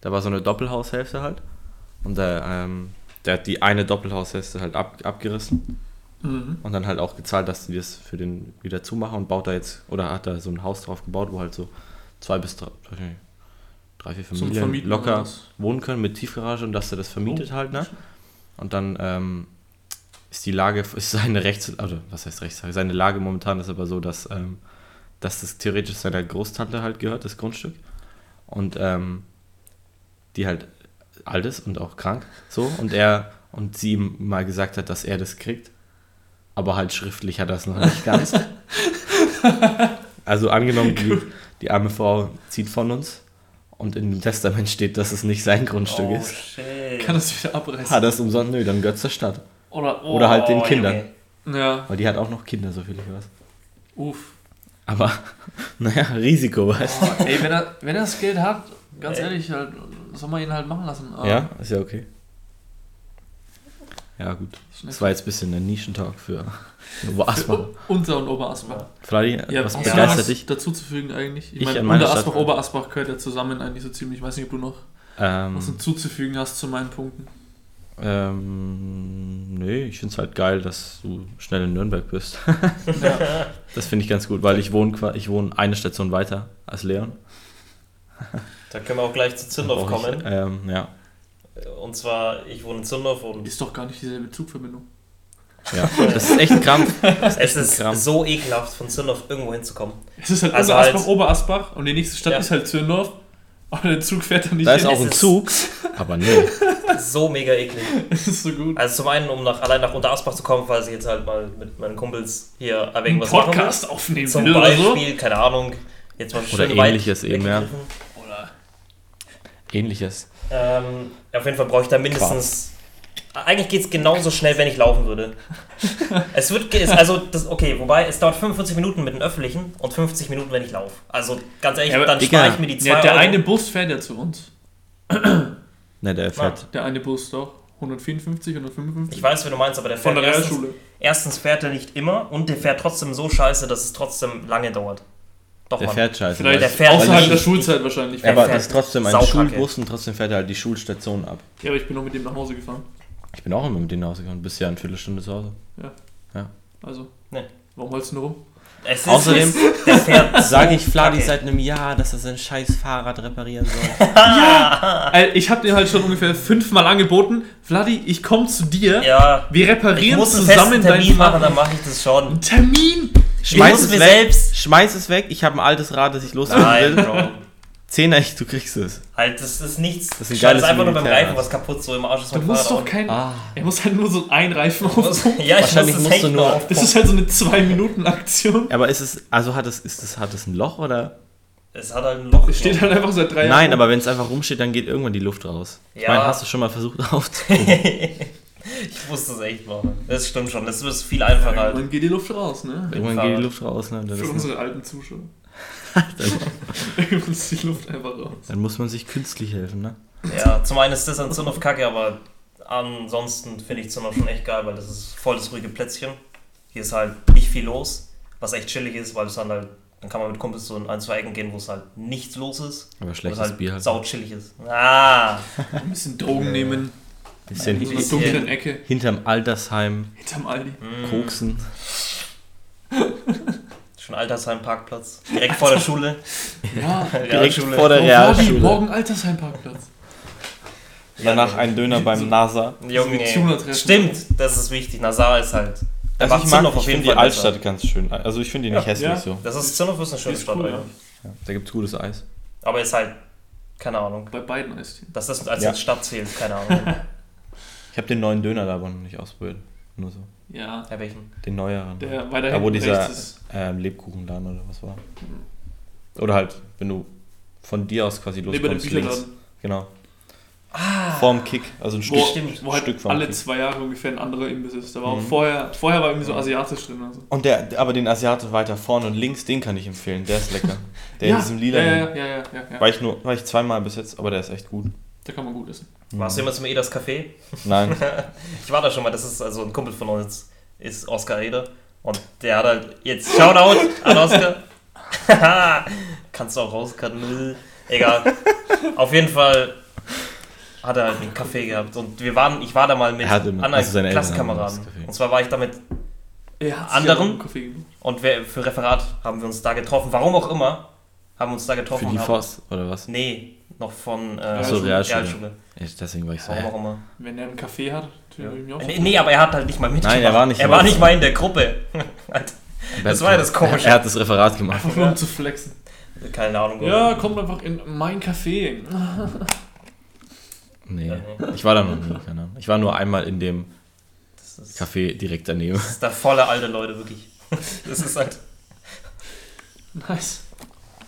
da war so eine Doppelhaushälfte halt. Und der, ähm, der hat die eine Doppelhaushälfte halt ab, abgerissen Mhm. und dann halt auch gezahlt, dass die das für den wieder zumachen und baut da jetzt, oder hat da so ein Haus drauf gebaut, wo halt so zwei bis drei, drei vier Familien locker wohnen können mit Tiefgarage und dass er das vermietet Oh. halt, ne? Und dann ähm, ist die Lage, ist seine Rechts, also was heißt Rechtslage? Seine Lage momentan ist aber so, dass, ähm, dass das theoretisch seiner Großtante halt gehört, das Grundstück. Und ähm, die halt alt ist und auch krank, so. Und er und sie ihm mal gesagt hat, dass er das kriegt. Aber halt schriftlich hat er es noch nicht ganz. also angenommen, die, die arme Frau zieht von uns und in dem Testament steht, dass es nicht sein Grundstück oh, ist. shit. Kann das wieder abreißen. Hat es umsonst? Nö, dann gehört zur Stadt. Oder, oh, Oder halt den Oh, Kindern. Junge. Ja, Weil die hat auch noch Kinder, so viel ich weiß. uff. Aber, naja, Risiko, weißt du? Ey, wenn er, wenn er das Geld hat, ganz Ey. ehrlich, halt, soll man ihn halt machen lassen. Aber Ja, ist ja okay. Ja, gut. Das war jetzt ein bisschen ein Nischentalk für Oberasbach. Unter- und Oberasbach. Fladi, Ja, was hast du noch begeistert was dich? dazuzufügen eigentlich? Ich, Ich meine, Unterasbach, Oberasbach gehört ja zusammen eigentlich so ziemlich. Ich weiß nicht, ob du noch Ähm, was hinzuzufügen hast zu meinen Punkten. ähm, nee, ich finde es halt geil, dass du schnell in Nürnberg bist. Ja. Das finde ich ganz gut, weil ich wohne, ich wohne eine Station weiter als Leon. Da können wir auch gleich zu Zündorf Brauch ich, kommen. Ähm, ja. Und zwar, ich wohne in Zündorf und Ist doch gar nicht dieselbe Zugverbindung. ja, das ist echt ein Krampf. es echt ein ist Krampf. so ekelhaft, von Zündorf irgendwo hinzukommen. Es ist halt Also Unterasbach, halt- Oberasbach und die nächste Stadt Ja. ist halt Zürndorf. Aber der Zug fährt dann nicht Da ist hin. auch ein ist- Zug, aber nee. So mega eklig. Das ist so gut. Also zum einen, um nach, allein nach Unterasbach zu kommen, falls ich jetzt halt mal mit meinen Kumpels hier erwägen Einen was machen. Podcast aufnehmen Zum will oder so. Beispiel, keine Ahnung, jetzt mal Oder ähnliches eben, ja. Oder Ähnliches. Ähm, auf jeden Fall brauche ich da mindestens. Eigentlich geht es genauso schnell, wenn ich laufen würde. es wird, also, das, okay, wobei es dauert 45 Minuten mit den Öffentlichen und 50 Minuten, wenn ich laufe. Also, ganz ehrlich, Ja, dann spare ich mir die zwei ja, der Euro. eine Bus fährt ja zu uns. Ne, der fährt. Der eine Bus doch. 154, 155. Ich weiß, wie du meinst, aber der Von fährt der erstens, Realschule. erstens fährt er nicht immer und der fährt trotzdem so scheiße, dass es trotzdem lange dauert. Doch, Der Mann. fährt scheiße. Vielleicht der fährt außerhalb der Schulzeit wahrscheinlich. Ja, Aber das ist trotzdem ein Saukacke. Schulbus und trotzdem fährt er halt die Schulstation ab. Ja, aber ich bin noch mit dem nach Hause gefahren. Ich bin auch immer mit denen nach Hause gegangen, bis ja eine Viertelstunde zu Hause. Also, Nee. warum holst du nur rum? Es ist, Außerdem Sage ich Fladi Kacke. seit einem Jahr, dass er sein scheiß Fahrrad reparieren soll. Äh, Ich habe dir halt schon ungefähr fünfmal angeboten. Vladi, ich komme zu dir. Ja, Wir ich reparieren muss einen zusammen festen dein Termin machen, Fahrrad. dann mache ich das schon. Ein Termin? Schmeiß es weg. selbst. Schmeiß es weg. Ich habe ein altes Rad, das ich loswerden will. Bro. Zehner, ich, du kriegst es. Halt, das ist nichts. Das ist ein geiles einfach nur beim. Reifen, was kaputt so im Arsch ist. Du musst Fahrrad doch kein. Ah. Er muss halt nur so ein Reifen aufpumpen. Ja, ich Wahrscheinlich muss das musst du nur- auf. Das ist halt so eine 2-Minuten-Aktion. Aber ist es, also hat es, ist es, hat es ein Loch oder? Es hat halt ein Loch. Es steht halt einfach seit drei Jahren. Nein, aber wenn es einfach rumsteht, dann geht irgendwann die Luft raus. Ich Ja. meine, hast du schon mal versucht aufzukommen? ich muss das echt machen. Das stimmt schon. Das ist viel einfacher halt. Irgendwann geht die Luft raus, ne? irgendwann geht die Luft raus, ne? Das Für unsere alten Zuschauer. Irgendwann ist die Luft einfach raus. dann muss man sich künstlich helfen, ne? Ja, zum einen ist das an Zündorf kacke, aber ansonsten finde ich Zündorf schon echt geil, weil das ist voll das ruhige Plätzchen. Hier ist halt nicht viel los, was echt chillig ist, weil es dann halt, dann kann man mit Kumpels so in ein, zwei Ecken gehen, wo es halt nichts los ist. Aber schlechtes halt Bier halt. sau chillig ist. Ah! Ein bisschen Drogen nehmen. Bisschen In bisschen- dunklen Ecke. hinterm Altersheim Hinterm Aldi. Mm, koksen. Schon Altersheim-Parkplatz. Direkt vor der Schule. Ja. Direkt vor der? Realschule. Morgen Altersheimparkplatz. Danach ein Döner beim NASA. Junge. Stimmt, das ist wichtig. Nazar ist halt. Also macht ich mag, Zündorf ich auf jeden finde die Fall Altstadt ganz schön. Also ich finde die nicht Ja. hässlich Ja. so. Das ist Zündorf ist eine schöne Ist Stadt cool, ja. eigentlich. Ja, da gibt's gutes Eis. Aber ist halt, keine Ahnung. Bei beiden Eistien. Dass das als Ja. Stadt zählt, keine Ahnung. Ich habe den neuen Döner da aber noch nicht ausprobiert. Nur so. Ja. Ja, welchen? Den neueren. Der weiter Da wo dieser ähm, Lebkuchenladen oder was war. Oder halt, wenn du von dir aus quasi Neben dem loskommst. links. Bücherladen. Genau. Ah! Vorm Kick. Also ein Stück. Wo, Stimmt. wo halt Stück vom alle Kick. zwei Jahre ungefähr ein anderer Imbiss ist. Da war auch Mhm. vorher, vorher war irgendwie so asiatisch drin. Also. Und der, aber den Asiate weiter vorne und links, den kann ich empfehlen. Der ist lecker. Der ja, in diesem lila. Ja, ja, ja, ja, ja, ja. War ich nur, war ich zweimal bis jetzt, aber der ist echt gut. Da kann man gut essen. Warst du immer zum Edas Café? Nein. Ich war da schon mal, das ist also ein Kumpel von uns, ist Oskar Eder. Und der hat halt jetzt Shoutout an Oskar. Kannst du auch rauscutten. Egal. Auf jeden Fall hat er halt einen Kaffee gehabt. Und wir waren, ich war da mal mit Er anderen also Klassenkameraden. Und zwar war ich da mit Er Anderen? und wir, für Referat haben wir uns da getroffen. Warum auch immer, haben wir uns da getroffen. Für die Voss, oder was? Nee, noch von äh, Ach so, Realschule. Realschule. Ja, deswegen war ich so. Warum auch immer. Wenn er einen Kaffee hat, Ja. würde ich mich auch Nee, nee, aber er hat halt nicht mal mitgemacht. Nein, er war nicht Er mal- war nicht mal in der Gruppe. Das war ja das Komische. Er hat das Referat gemacht. Einfach nur um zu flexen. Keine Ahnung. Ja, kommt einfach in mein Café. Nee, ich war da noch nie, keine Ahnung. Ich war nur einmal in dem Café direkt daneben. das ist da volle alte Leute, wirklich. Das ist halt, Nice.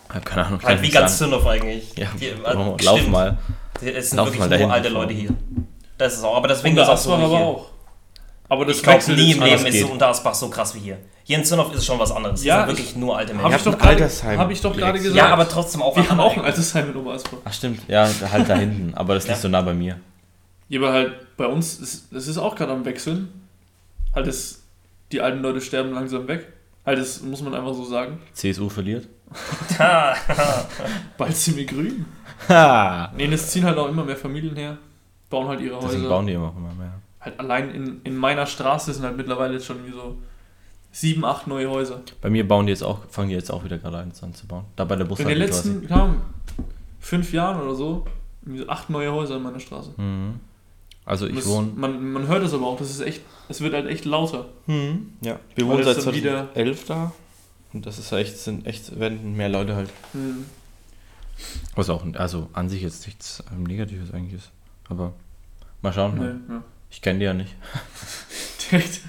Hab keine Ahnung. halt wie ganz. Zündorf eigentlich. Ja, Die- äh, lauf stimmt. mal. Es sind Lauf wirklich mal nur dahin. alte Leute hier. Das ist auch, aber deswegen ist auch so Asbach aber hier. auch. Aber das ich glaube, nie im. Leben ist so Unterasbach so krass wie hier. Hier in Zinnhoff ist es schon was anderes. Ja, Ja, sind wirklich nur alte Habe Menschen. ich, doch Altersheim. hab ich doch gerade gesagt. Ja, aber trotzdem auch wir haben auch ein anderes. altes Heim in Oberasbach. Ach stimmt, ja, halt da hinten, aber das ist nicht so nah bei mir. Ja, aber halt bei uns, ist, das ist auch gerade am Wechseln. Halt, das, die alten Leute sterben langsam weg. Halt, das muss man einfach so sagen. CSU verliert. Bald sind wir grün. Nee, es ziehen halt auch immer mehr Familien her. Bauen halt ihre Deswegen Häuser. bauen die immer, immer mehr. Halt allein in, in meiner Straße sind halt mittlerweile jetzt schon irgendwie so sieben, acht neue Häuser. Bei mir bauen die jetzt auch, fangen die jetzt auch wieder gerade eins an zu bauen. Da bei der In den letzten, Ahnung, fünf Jahren oder so, acht neue Häuser in meiner Straße. Mhm. Also ich Das, wohne. man, man hört es aber auch, das ist echt, es wird halt echt lauter. Mhm. Ja. Wir wohnen das seit dann wieder- 2011 da. Und das ist echt, sind echt, werden mehr Leute halt. Hm. Was auch, also an sich jetzt nichts ähm, Negatives eigentlich ist. Aber mal schauen. Nee, halt. ja. Ich kenne die ja nicht. Direkt.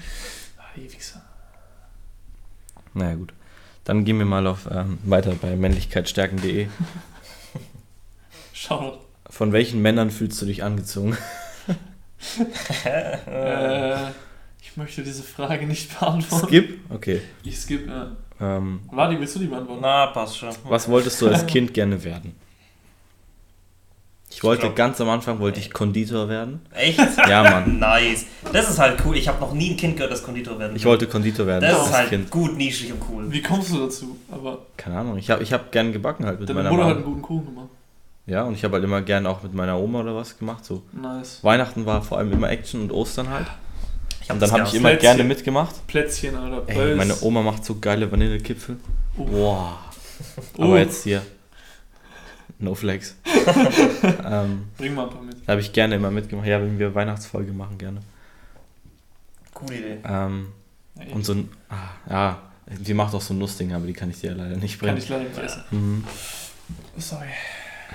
Ah, Wichser. Naja, gut. Dann gehen wir mal auf ähm, weiter bei männlichkeitsstärken.de. Schau. Von welchen Männern fühlst du dich angezogen? Äh, ich möchte diese Frage nicht beantworten. Skip? Okay. Ich skip, ja. Ähm, Warte, willst du die beantworten? Na, passt schon. was wolltest du als Kind gerne werden? Ich wollte glaub- ganz am Anfang wollte ich Konditor werden. Echt? Ja, Mann. Nice. Das ist halt cool. Ich habe noch nie ein Kind gehört, das Konditor werden Ich will. wollte Konditor werden. Das als ist halt Kind. gut nischig und cool. Wie kommst du dazu? Aber Keine Ahnung. Ich habe ich hab gern gebacken halt mit deine meiner Mutter hat Mama. einen guten Kuchen gemacht. Ja, und ich habe halt immer gern auch mit meiner Oma oder was gemacht. So Nice. Weihnachten war vor allem immer Action und Ostern halt. Hab Und dann habe ich immer Plätzchen. gerne mitgemacht. Plätzchen, Alter. Ey, meine Oma macht so geile Vanillekipfel. Wow. Oh. Aber jetzt hier. No flex. ähm, Bring mal ein paar mit. da habe ich gerne immer mitgemacht. Ja, wenn wir Weihnachtsfolge machen, gerne. Coole Idee. Ähm, Ey, und so ein. Ah, ja, sie macht auch so Nussdinge, aber die kann ich dir leider nicht kann bringen. ich leider nicht essen. Mhm. Sorry.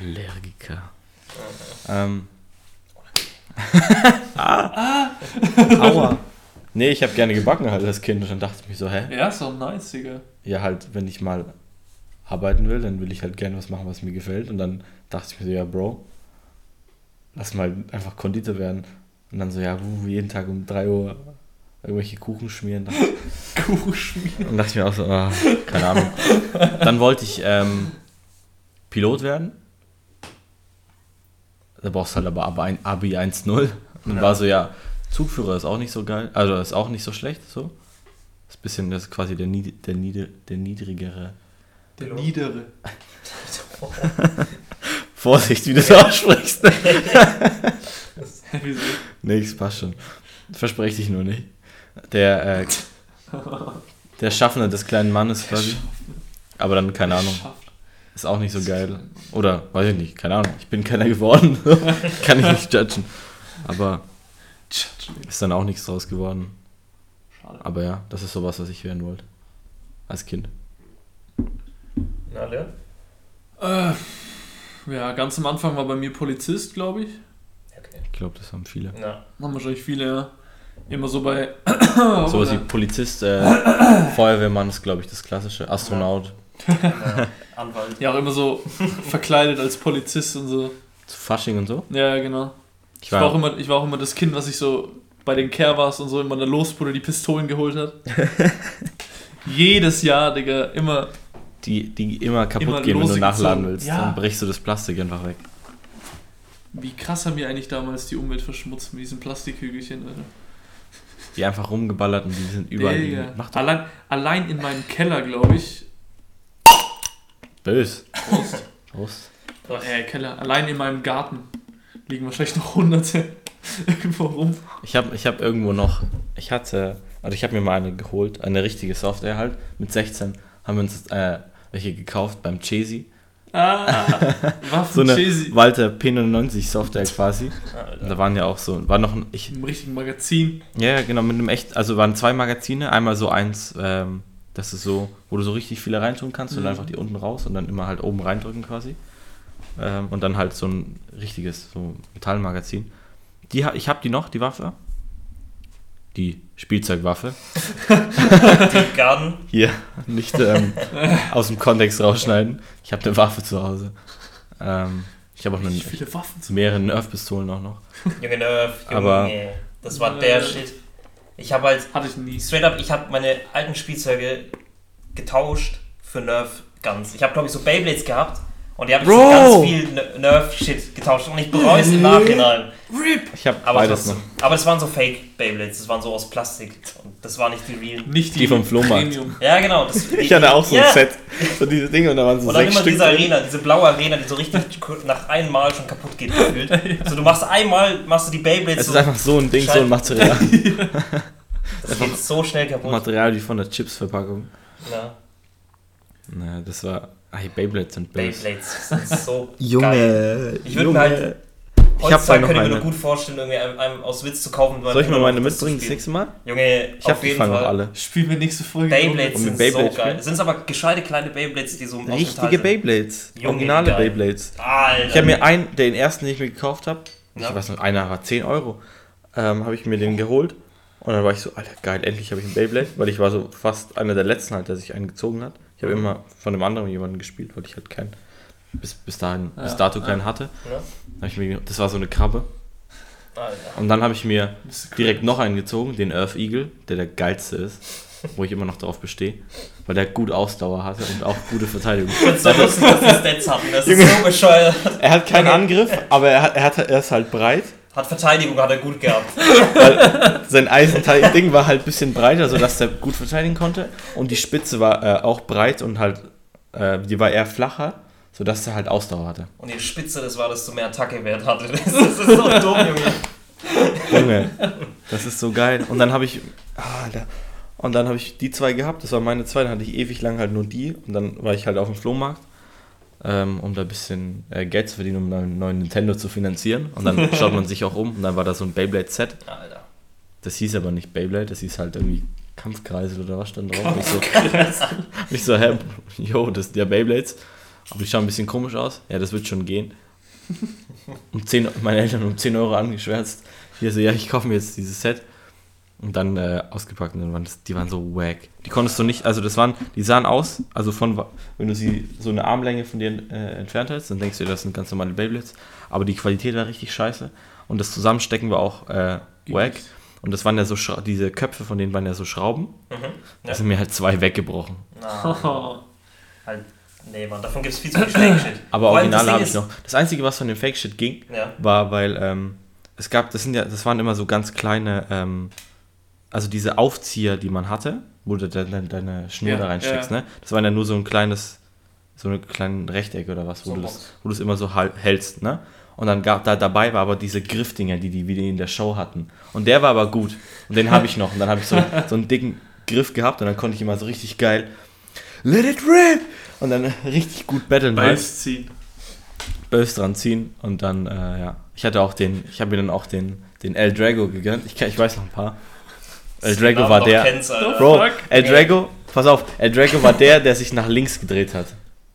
Allergiker. Ähm. Ah. Aua. Nee, ich habe gerne gebacken halt als Kind und dann dachte ich mir so, hä? Ja, doch nice, Digga. Ja, halt, wenn ich mal arbeiten will, dann will ich halt gerne was machen, was mir gefällt. Und dann dachte ich mir so, ja, Bro, lass mal einfach Konditor werden. Und dann so, ja, jeden Tag um 3 Uhr irgendwelche Kuchen schmieren. Kuchen schmieren. Und dachte ich mir auch so, ah, keine Ahnung. Dann wollte ich ähm, Pilot werden. Da brauchst du halt aber Abi ein- Abi 1.0. Und Ja. war so, ja, Zugführer ist auch nicht so geil. Also ist auch nicht so schlecht, so. Ist ein bisschen, das ist quasi der, Nied der, Nied der niedrigere. Der. Niedere. Vorsicht, wie du das aussprichst. Nee, das passt schon. Verspreche dich nur nicht. Der, äh, der Schaffner des kleinen Mannes quasi. Aber dann, keine Ahnung. Ist auch nicht so geil. Oder, weiß ich nicht, keine Ahnung. Ich bin keiner geworden. Kann ich nicht judgen. Aber ist dann auch nichts draus geworden. Schade. Aber ja, das ist sowas, was ich werden wollte. Als Kind. Na, Leon? Äh, ja, ganz am Anfang war bei mir Polizist, glaube ich. Okay. Ich glaube, das haben viele. Na, Haben wahrscheinlich viele, ja. Immer so bei. Sowas wie Polizist, äh, Feuerwehrmann ist, glaube ich, das klassische. Astronaut. na, Anwalt. Ja, auch immer so verkleidet als Polizist und so. Zu Fasching und so. Ja, genau. Ich Ich war, auch immer, ich war auch immer das Kind, was sich so bei den Kehrwas und so immer in der Losbude die Pistolen geholt hat. Jedes Jahr, Digga, immer. die, die immer kaputt Immer gehen, wenn du nachladen willst. Ja. Dann brichst du das Plastik einfach weg. Wie krass haben wir eigentlich damals die Umwelt verschmutzt mit diesen Plastikhügelchen, Alter. Die einfach rumgeballert und die sind überall. Allein, allein in meinem Keller, glaube ich. Bös. Prost. Prost. Äh, Keller. Allein in meinem Garten liegen wahrscheinlich noch hunderte irgendwo rum. Ich habe ich hab irgendwo noch, ich hatte, also ich habe mir mal eine geholt, eine richtige Software halt. Mit 16 haben wir uns äh, welche gekauft beim Chasey. Ah, Waffen So eine Chasey. Walter P99 Software quasi. Alter. da waren ja auch so, war noch ein, ich, Im richtigen Magazin. ja ja, genau, mit einem echt, also waren zwei Magazine, einmal so eins, ähm, das ist so, wo du so richtig viele reintun kannst und Mhm. einfach die unten raus und dann immer halt oben reindrücken quasi. Ähm, und dann halt so ein richtiges, so Metallmagazin. Die, ich habe die noch, die Waffe. Die Spielzeugwaffe. Die Garden. Hier, nicht ähm, aus dem Kontext rausschneiden. Ich habe eine Waffe zu Hause. Ähm, ich habe auch Wie einen, viele Waffen mehrere Nerf-Pistolen auch noch. Junge Nerf. Junge. Aber- das war der. Shit. Ich habe halt Hatte ich nie. straight up, ich habe meine alten Spielzeuge getauscht für Nerf Guns. Ich habe glaube ich so Beyblades gehabt und die habe ich so ganz viel Ner- Nerf-Shit getauscht und ich bereue es im Nachhinein. Ich habe Aber beides noch. Aber das waren so Fake Beyblades, das waren so aus Plastik und das war nicht die real. Nicht die, Die vom Flohmarkt. Premium. Ja, genau. Das, Ich hatte auch so ja. ein Set, so diese Dinge und da waren so Und dann sechs immer Stück. diese drin. Arena, diese blaue Arena, die so richtig nach einem Mal schon kaputt geht gefühlt. So, du machst einmal, machst du die Beyblades Es so, ist einfach so ein Ding, so ein Material. das geht so schnell kaputt. Material wie von der Chips-Verpackung. Ja. Naja, das war. Ey, Beyblades sind böse. Beyblades sind so geil. Junge, Ich würde mir halt- Ich hab da Heutzutage noch könnte ich mir nur gut vorstellen, irgendwie einem, einem aus Witz zu kaufen. Soll ich mal meine mitbringen das nächste Mal? Junge, Ich auf hab die jeden fangen Fall. noch alle. Spielen wir nächste Folge. Beyblades sind Beyblade so geil. Sind aber gescheite kleine Beyblades, die so aus Richtige. Beyblades. Junge, Originale geil. Beyblades. Alter. Ich habe mir einen, den ersten, den ich mir gekauft habe, Ja. ich weiß noch, einer war 10 Euro, ähm, habe ich mir den geholt. Und dann war ich so, Alter, geil, endlich habe ich einen Beyblade, weil ich war so fast einer der letzten halt, der sich einen gezogen hat. Ich habe immer von einem anderen jemanden gespielt, weil ich halt keinen, bis, bis dahin, bis Ja, dato ja. keinen hatte. Ja. Mir, das war so eine Krabbe. Alter. Und dann habe ich mir direkt noch einen gezogen, den Earth Eagle, der der geilste ist, wo ich immer noch darauf bestehe, weil der gut Ausdauer hatte und auch gute Verteidigung. So lustig, dass die Stats hatten. Das ist so bescheuert. Er hat keinen. Angriff, aber er, hat, er, hat, er ist halt breit. Hat Verteidigung, hat er gut gehabt. Sein Eisenteil-Ding war halt ein bisschen breiter, sodass er gut verteidigen konnte. Und die Spitze war äh, auch breit und halt, äh, die war eher flacher, sodass er halt Ausdauer hatte. Und die Spitze, das war, du mehr Attacke-Wert hatte. Das ist, das ist so dumm, Junge. Junge, das ist so geil. Und dann habe ich, ah, Alter, und dann habe ich die zwei gehabt, das war meine zwei, dann hatte ich ewig lang halt nur die. Und dann war ich halt auf dem Flohmarkt, ähm, um da ein bisschen äh, Geld zu verdienen, um einen neuen Nintendo zu finanzieren. Und dann schaut man sich auch um und dann war da so ein Beyblade-Set. Alter. Das hieß aber nicht Beyblade, das hieß halt irgendwie Kampfkreisel oder was stand drauf. Ich so, ich so, hä, yo, das sind ja Beyblades. Aber die schauen ein bisschen komisch aus. Ja, das wird schon gehen. Um 10, meine Eltern um 10 Euro angeschwärzt. Hier so, ja, ich kaufe mir jetzt dieses Set. Und dann äh, ausgepackt und dann waren das, die waren so wack. Die konntest du nicht, also das waren, die sahen aus, also von, wenn du sie so eine Armlänge von dir äh, entfernt hältst, dann denkst du dir, das sind ganz normale Beyblades. Aber die Qualität war richtig scheiße. Und das Zusammenstecken war auch äh, wack. Und das waren ja so, diese Köpfe von denen waren ja so Schrauben. Mhm. Da sind mir halt zwei weggebrochen. Na, halt, nee, Mann, davon gibt's viel zu viel Fake-Shit. Aber das Originale habe ich noch. Das Einzige, was von dem Fake-Shit ging, Ja. war, weil ähm, es gab, das sind ja, das waren immer so ganz kleine, ähm, also diese Aufzieher, die man hatte, wo du deine, deine Schnur Ja, da reinsteckst, ja. ne? Das war ja nur so ein kleines, so ein kleines Rechteck oder was, wo So du das, wo du es immer so hältst, ne? Und dann gab da dabei war aber diese Griffdinger, die die wieder in der Show hatten. Und der war aber gut. Und den habe ich noch. Und dann habe ich so, so einen dicken Griff gehabt und dann konnte ich immer so richtig geil Let it rip! Und dann richtig gut battlen halt. Beiß ziehen. Bös dran ziehen und dann, äh, ja. Ich hatte auch den, ich habe mir dann auch den, den El Drago gegönnt. Ich, ich weiß noch ein paar. El Drago war der. Kennst. Bro. El Drago, pass auf, El Drago war der, der sich nach links gedreht hat.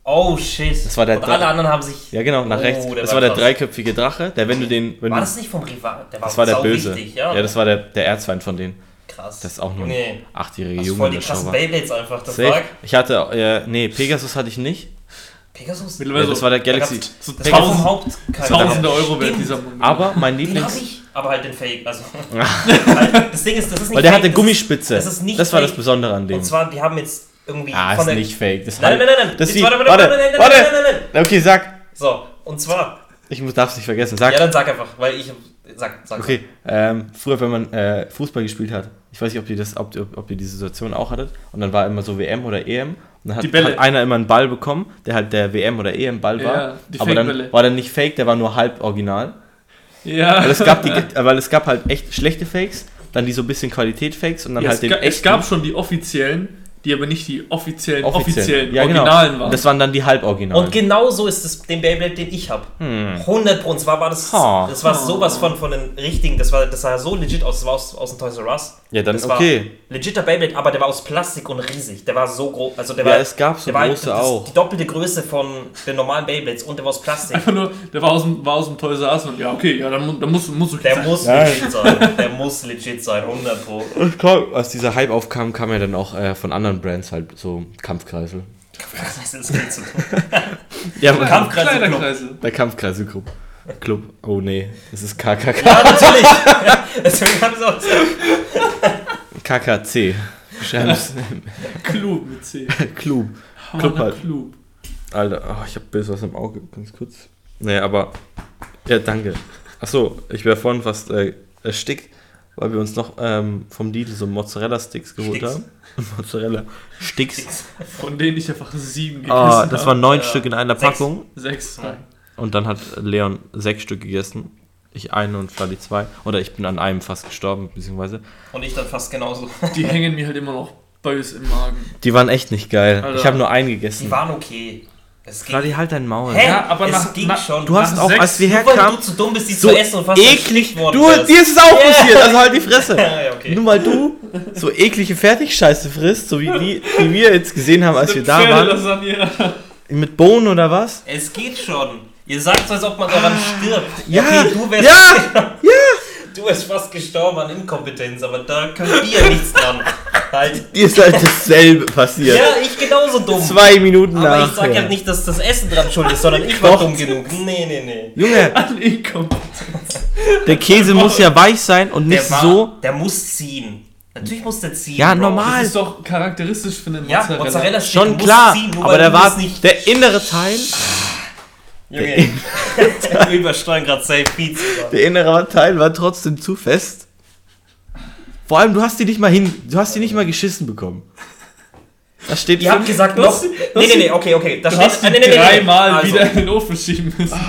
Oh shit. Das war der Und alle anderen haben sich. Ja, genau, nach Oh, rechts. Das war war der krass. dreiköpfige Drache, der, wenn du den. Wenn War du, das nicht vom Rival? Der war, das war der Böse. Wichtig, ja. ja. das war der, der Erzfeind von denen. Krass. Das ist auch nur ein Nee. achtjähriger Das ist Junge voll die krassen war. Beyblades einfach. Das Safe. Ich hatte, äh, nee, Pegasus hatte ich nicht. Pegasus. Mittlerweile Ja, das war der Galaxy. so Das war Haupt. tausende Euro wert, dieser Moment. Aber mein Den Lieblings. ich, aber halt den Fake. Also, halt, das Ding ist, das ist nicht Weil der fake, hatte das Gummispitze. das ist nicht das war das fake. Besondere an dem. und zwar, die haben jetzt irgendwie Ah, von ist der. nicht fake. Das Nein, nein, nein, nein. Das warte, warte, warte, nein, nein, warte. nein, nein, nein, Okay, sag. So, und zwar. Ich muss, darf's nicht vergessen. Sag. Ja, dann sag einfach, weil ich. Sag, sag. Okay, ähm, früher, wenn man äh, Fußball gespielt hat, ich weiß nicht, ob ihr, das, ob, ob, ob ihr diese Situation auch hattet, und dann war immer so WM oder EM, und dann hat, Die Bälle. hat einer immer einen Ball bekommen, der halt der WM oder EM-Ball war, Ja, die aber dann Fake-Bälle. war der nicht fake, der war nur halb original. Ja. Weil es gab, die, weil es gab halt echt schlechte Fakes, dann die so ein bisschen Qualität-Fakes und dann Ja, halt es, den ga, es echten. gab schon die offiziellen, die aber nicht die offiziellen, offiziell. offiziellen, ja, genau. Originalen waren. Das waren dann die halboriginalen. Und genau so ist es den Beyblade, den ich habe. 100 Pro. Und zwar war das, Ha. das war sowas von, von den richtigen, das, war, das sah so legit aus, das war aus, aus dem Toys R Us. Ja, dann das war okay. Legitter Beyblade, aber der war aus Plastik und riesig. Der war so groß. Also der Ja, war, es gab so der war große das, auch. Die doppelte Größe von den normalen Beyblades und der war aus Plastik. Einfach nur, der war aus dem, war aus dem Toys R Us und ja, okay, ja, dann, dann muss, muss okay Der sein. muss Nein. legit sein. Der muss legit sein, 100 Pro. Und klar, als dieser Hype aufkam, kam ja dann auch äh, von anderen Brands halt so Kampfkreisel. Das ist viel zu tun. Ja, Kampfkreisel. Der Kampfkreisel Club. Club. Oh nee, das ist KKK. Ja, natürlich. Deswegen habe ich es auch. KKC. Schreib's Klub mit C. Club. Club halt. Klub. Alter, oh, ich hab bis was im Auge, ganz kurz. Nee, aber. Ja, danke. Achso, ich wäre vorhin fast äh, erstickt, weil wir uns noch ähm, vom Lidl so Mozzarella-Sticks geholt Sticks? haben. Mozzarella-Sticks. Von denen ich einfach sieben gegessen Oh, das habe. waren neun Ja. Stück in einer. Packung. Sechs. Und dann hat Leon sechs Stück gegessen. Ich eine und Fladdy zwei. Oder ich bin an einem fast gestorben, beziehungsweise. Und ich dann fast genauso. Die hängen mir halt immer noch bös im Magen. Die waren echt nicht geil. Alter. Ich habe nur einen Die gegessen. waren okay. Es ging. Fladdy, halt dein Maul. Hä? Ja, aber es nach- ging nach- schon. Du hast Nach auch, sechs- als wir herkamen, du zu dumm bist, die so zu essen und fast eklig. worden Du, dir ist es auch Yeah. passiert, also halt die Fresse. Ja, okay. Nur weil du so eklige Fertigscheiße frisst, so wie die, die wir jetzt gesehen haben, als wir da waren. Pferdelasagne. Mit Bohnen oder was? Es geht schon. Ihr sagt so, als ob man daran stirbt. Ah. Ja, okay, du wärst, ja, du wärst fast gestorben an Inkompetenz, aber da könnt ihr nichts dran. Halt. Dir ist halt dasselbe passiert. Ja, ich genauso dumm. Zwei Minuten aber nachher. ich sag ja nicht, dass das Essen dran schuld ist, sondern ich war dumm genug. Nee, nee, nee. Junge, An Inkompetenz. der Käse muss ja weich sein und nicht Der war, so. Der muss ziehen. Natürlich muss der ziehen. Ja, Bro. normal. Das ist doch charakteristisch für einen Ja, Mozzarella. Mozzarella steht, Schon muss klar, ziehen, aber der war es nicht. der innere Teil, Junge, wir übersteuern gerade safe Pizza. der innere Teil war trotzdem zu fest. Vor allem, du hast die nicht mal hin, du hast die nicht mal geschissen bekommen. Da steht Ihr habt gesagt Du noch. Nee, nee, die- nee, okay, okay. Da Du steht. hast ah, nee, nee, nee, nee. dreimal Also, wieder in den Ofen schieben müssen.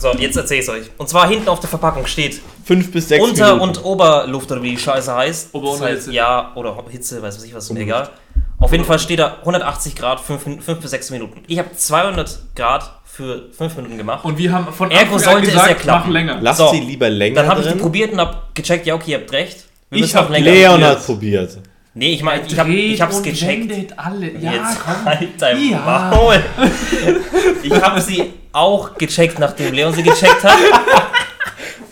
So, jetzt erzähl ich's euch. Und zwar hinten auf der Verpackung steht fünf bis sechs Unter- Minuten. und Oberluft oder wie die Scheiße heißt. Ober- Das und Hitze. Ja, oder Hitze, weiß was ich was, ist mir egal. Auf jeden Fall steht da 180 Grad, 5, bis 6 Minuten. Ich habe 200 Grad für 5 Minuten gemacht. Und wir haben von Ergo Anfang an sollte es gesagt, ja klappen. mach länger. Lass So. sie lieber länger Dann habe ich die probiert und hab gecheckt, ja, okay, ihr habt recht. Wir Ich müssen hab noch länger. Leon probiert. hat probiert. Nee, ich meine, ich, hab, ich hab's gecheckt. wendet alle. Ja, Jetzt komm. halt dein Ja. Maul. Ich habe sie auch gecheckt, nachdem Leon sie gecheckt hat.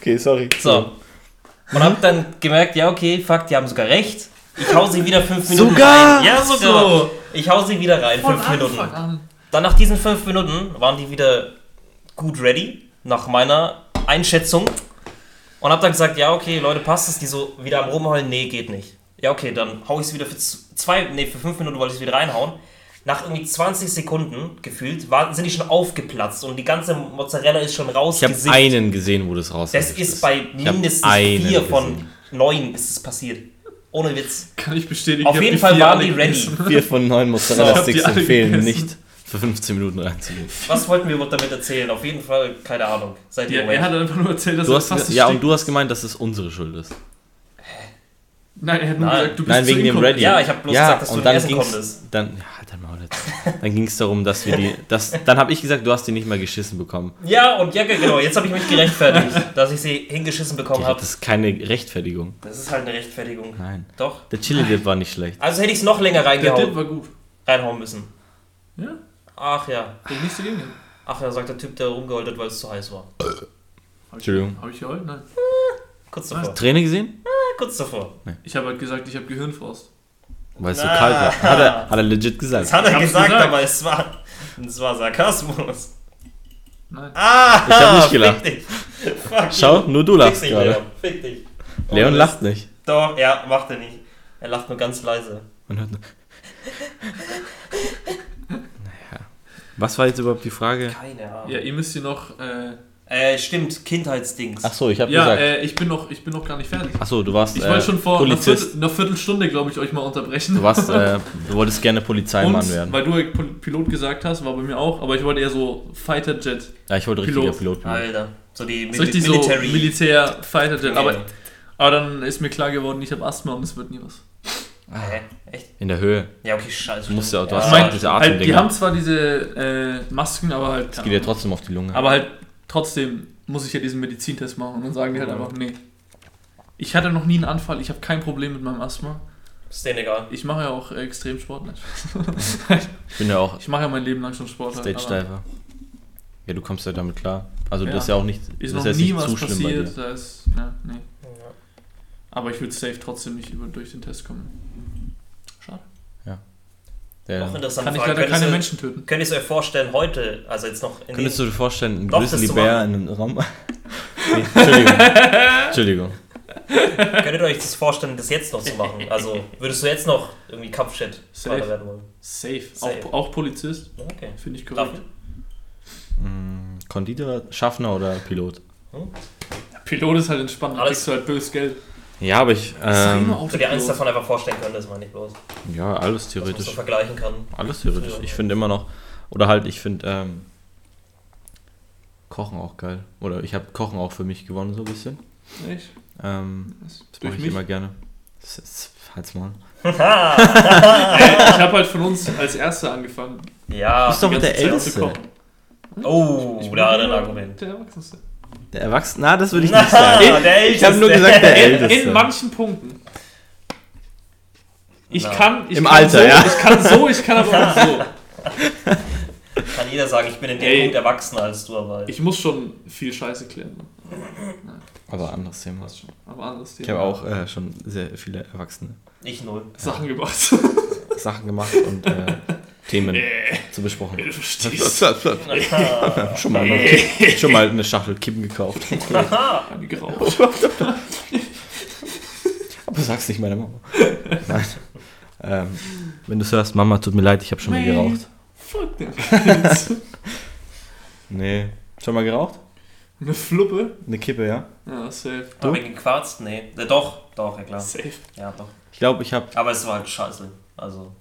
Okay, sorry. So. Und hab dann gemerkt, ja, okay, fuck, die haben sogar recht. Ich hau sie wieder 5 Minuten Sogar? rein. Ja, sogar. So. Ich hau sie wieder rein, Von 5 Minuten. An. Dann nach diesen 5 Minuten waren die wieder gut ready, nach meiner Einschätzung. Und hab dann gesagt, ja, okay, Leute, passt es? Die so wieder am rumheulen, nee, geht nicht. Ja, okay, dann hau ich es wieder für zwei, nee, für 5 Minuten wollte ich es wieder reinhauen. Nach irgendwie 20 Sekunden gefühlt waren, sind die schon aufgeplatzt und die ganze Mozzarella ist schon Ich habe einen gesehen, wo das raus Das ist bei mindestens vier von gesehen. neun ist es passiert. Ohne Witz. Kann ich bestätigen. Auf ich jeden Fall waren die ready. Vier von neun Mozzarella-Sticks empfehlen gegessen. nicht für 15 Minuten reinzugehen. Was wollten wir damit erzählen? Auf jeden Fall, keine Ahnung. Seid ihr Ja, er hat einfach nur erzählt, dass Du er hast, fast ja, und du hast gemeint, dass es unsere Schuld ist. Nein, er hat nur Nein. gesagt, du bist Nein, wegen dem. Ready. Ja, ich hab bloß ja, gesagt, dass du und nicht dann essen ging's, konntest. Dann, ja, halt dein Maul jetzt. Dann ging es darum, dass wir die, das, dann habe ich gesagt, du hast die nicht mal geschissen bekommen. Ja, und ja, genau, jetzt habe ich mich gerechtfertigt, dass ich sie hingeschissen bekommen habe. Das ist keine Rechtfertigung. Das ist halt eine Rechtfertigung. Nein. Doch. Der Chili Dip war nicht schlecht. Also hätte ich es noch länger Der Dip reingehauen, war gut. reinhauen müssen. Ja, Ach ja. hat nichts dagegen. Ach ja, sagt der Typ, der rumgeholt hat, weil es zu heiß war. Entschuldigung. Habe ich geheult? Nein. Kurz davor. Träne gesehen? Kurz davor. Ich habe halt gesagt, ich habe Gehirnfrost. Weil es so Na. kalt war. Hat er, hat er legit Das gesagt. hat er gesagt, gesagt. aber es war, es war Sarkasmus. Nein. Ah, Ich hab nicht gelacht. Fick dich. Fuck Schau, nur du lachst dich, gerade. Leon. Fick dich. Leon Oh, lacht nicht. Doch, ja, macht er nicht. Er lacht nur ganz leise. Man hört nur. Was war jetzt überhaupt die Frage? Keine Ahnung. Ja, ihr müsst hier noch. Äh, Äh, stimmt, Kindheitsdings. Achso, ich habe ja, gesagt. äh, ich bin noch, ich bin noch gar nicht fertig. Achso, du warst Ich äh, wollte schon vor einer. Viertel, einer Viertelstunde, glaube ich, euch mal unterbrechen. Du warst, äh, du wolltest gerne Polizeimann Und, werden. weil du Pil- Pilot gesagt hast, war bei mir auch, aber ich wollte eher so Fighter Jet. Ja, ich wollte richtiger Pilot. Pilot werden. Alter. So die So Mil so Military. Militär Fighter Jet. Aber, aber dann ist mir klar geworden, ich habe Asthma und es wird nie was. Hä? Echt? In der Höhe. Ja, okay, scheiße. Du musst ja- du hast ja meine, diese halt, die Atemdinger. haben zwar diese äh, Masken, aber halt. Keine geht ja trotzdem auf die Lunge. Aber halt trotzdem muss ich ja diesen Medizintest machen und dann sagen die halt Mhm. einfach, nee. Ich hatte noch nie einen Anfall, ich habe kein Problem mit meinem Asthma. Ist denen egal. Ich mache ja auch äh, extrem Sport. nicht? ich bin ja auch Ich mache ja mein Leben lang schon Sport. halt, aber Stage-Diver. Ja, du kommst ja damit klar. Also Ja. das ist ja auch nicht, Ist das noch ist nie nicht was zu schlimm bei passiert. dir. Da ist, ja, nee. Aber ich würde safe trotzdem nicht über, durch den Test kommen. Schade. Der, Auch interessant. Kann ich leider Könntest keine du- Menschen töten. Könnt ihr euch vorstellen, heute, also jetzt noch in könntest du dir vorstellen, einen Grizzlybär in einem Raum... nee, Entschuldigung. Entschuldigung. Könntet ihr euch das vorstellen, das jetzt noch zu machen? Also würdest du jetzt noch irgendwie Kampfjet Safe. werden wollen? Safe. Safe. Auch, auch Polizist, Okay. finde ich korrekt. David? Mm, Konditor, Schaffner oder Pilot? Pilot ist halt entspannt, da Alles- kriegst du halt böses Geld. Ja, aber ich. Ähm, du dir eins davon einfach vorstellen könntest, meine ich bloß. ja, alles Dass man theoretisch. so vergleichen kann. Alles theoretisch. Ich finde immer noch. Oder halt, ich finde ähm, Kochen auch geil. Oder ich habe Kochen auch für mich gewonnen, so ein bisschen. Echt? Ähm, Das- das durch mache ich mich? immer gerne. Das ist, halt's mal. Ich habe halt von uns als Erster angefangen. Ja. Bist doch die der Älteste. Oh, Ich bin da ein Argument. Der Erwachsenste. Der Erwachsene. Na, das würde ich nicht sagen. der Ich habe nur gesagt, der In, Älteste. in manchen Punkten. Ich Na. kann. Ich Im kann Alter, so, ja. Ich kann so, ich kann aber auch so. Kann jeder sagen, ich bin in dem Ey. Punkt erwachsener als du, aber. Ich muss schon viel Scheiße klären. Aber anderes Thema. Aber anderes Thema. Ich habe auch äh, schon sehr viele Erwachsene Ich null. Sachen gemacht. Sachen gemacht und äh, Themen Äh, zu besprochen. du verstehst. schon, mal, schon mal eine Schachtel Kippen gekauft. Geraucht. Aber sag's nicht meiner Mama. Nein. Ähm, wenn du hörst, Mama, tut mir leid, ich habe schon mal geraucht. Fuck them. Nee. Schon mal geraucht? Eine Fluppe? Eine Kippe, ja? Ja, safe. Aber wegen Quarz? Nee. Äh, doch, doch, ja klar. Safe. Ja, doch. Ich glaube, ich habe. Aber es war halt scheiße. Also.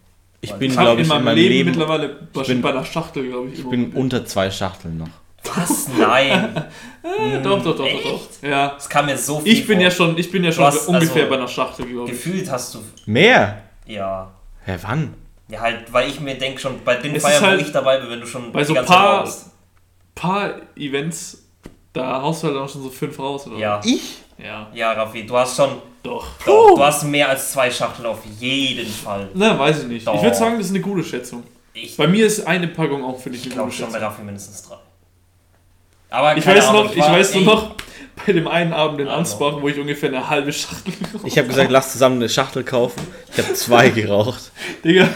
Ich bin, Ich habe glaube in ich, in meinem meinem Leben, Leben. mittlerweile bei, bin- bei einer Schachtel, glaube ich. Ich bin unter zwei Schachteln noch. Was? Nein. Äh, doch, doch, doch, doch, Echt? doch. Ja. Es kam mir so viel Ich bin vor. ja schon, ich bin ja schon hast ungefähr also bei einer Schachtel, glaube ich. Gefühlt hast du. Mehr? Ja. Hä, wann? Ja, halt, weil ich mir denke, schon bei den Es Feiern, halt wo ich dabei bin, wenn du schon bei so die ganze paar- paar Events, da haust du halt auch schon so fünf raus, oder? Ja. Ich? Ja, Ja, Raffi, du hast schon. doch. Doch, du hast mehr als zwei Schachteln auf jeden Fall. Na, weiß ich nicht. Doch. Ich würde sagen, das ist eine gute Schätzung. Ich, Bei mir ist eine Packung auch, finde ich, ich eine glaube gute schon bei Schätzung. Raffi mindestens drei. Aber Ich weiß Ahnung, noch, ich war- weiß nur ey, noch, bei dem einen Abend in Ansbach, wo ich ungefähr eine halbe Schachtel geraucht Ich habe gesagt, lass zusammen eine Schachtel kaufen. Ich habe zwei geraucht. Digga,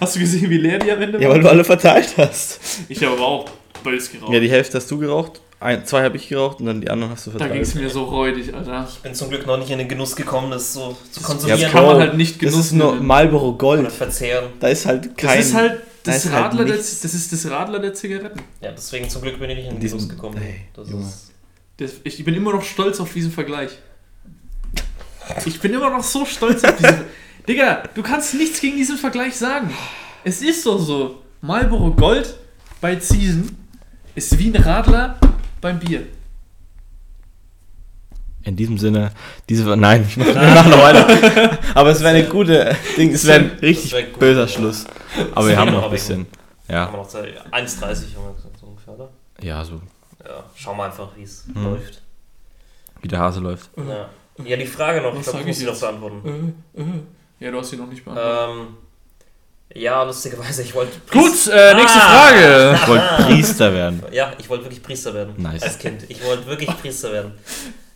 hast du gesehen, wie leer die am Ende Ja, war? weil du alle verteilt hast. Ich habe aber auch Bölz geraucht. Ja, die Hälfte hast du geraucht, ein, zwei habe ich geraucht und dann die anderen hast du da ging es verteilt. mir so räudig, Alter. Ich bin zum Glück noch nicht in den Genuss gekommen, das so zu Das konsumieren Ja, kann man halt nicht Das ist genussen. nur Marlboro oder Gold. verzehren. Da ist halt kein... das ist halt da das, ist halt Radler der, nichts. das ist das Radler der Zigaretten. Ja, deswegen zum Glück bin ich nicht in den Genuss gekommen. Ey, das Das, ich bin immer noch stolz auf diesen Vergleich. Ich bin immer noch so stolz auf diesen. Digga, du kannst nichts gegen diesen Vergleich sagen. Es ist doch so. Marlboro Gold bei Season ist wie ein Radler beim Bier. In diesem Sinne, diese... Nein, ich mach, wir machen noch weiter. Aber es wäre eine gute Ding. Es wäre ein richtig wär gut, böser ja. Schluss. Aber wir haben noch ein bisschen... Ja, man noch sagen, 1,30 haben wir gesagt, so ungefähr, oder? ja, so Ja, schauen wir einfach, wie es Hm. läuft. wie der Hase läuft. Ja. ja, die Frage noch, Was ich glaube, ich muss ich sie noch beantworten. Äh, äh. Ja, du hast sie noch nicht beantwortet. Ähm, ja, lustigerweise, ich wollte. Gut, äh, nächste Ah! Frage. Ich wollte Priester werden. Ja, ich wollte wirklich Priester werden. Nice. Als Kind. Ich wollte wirklich Priester werden.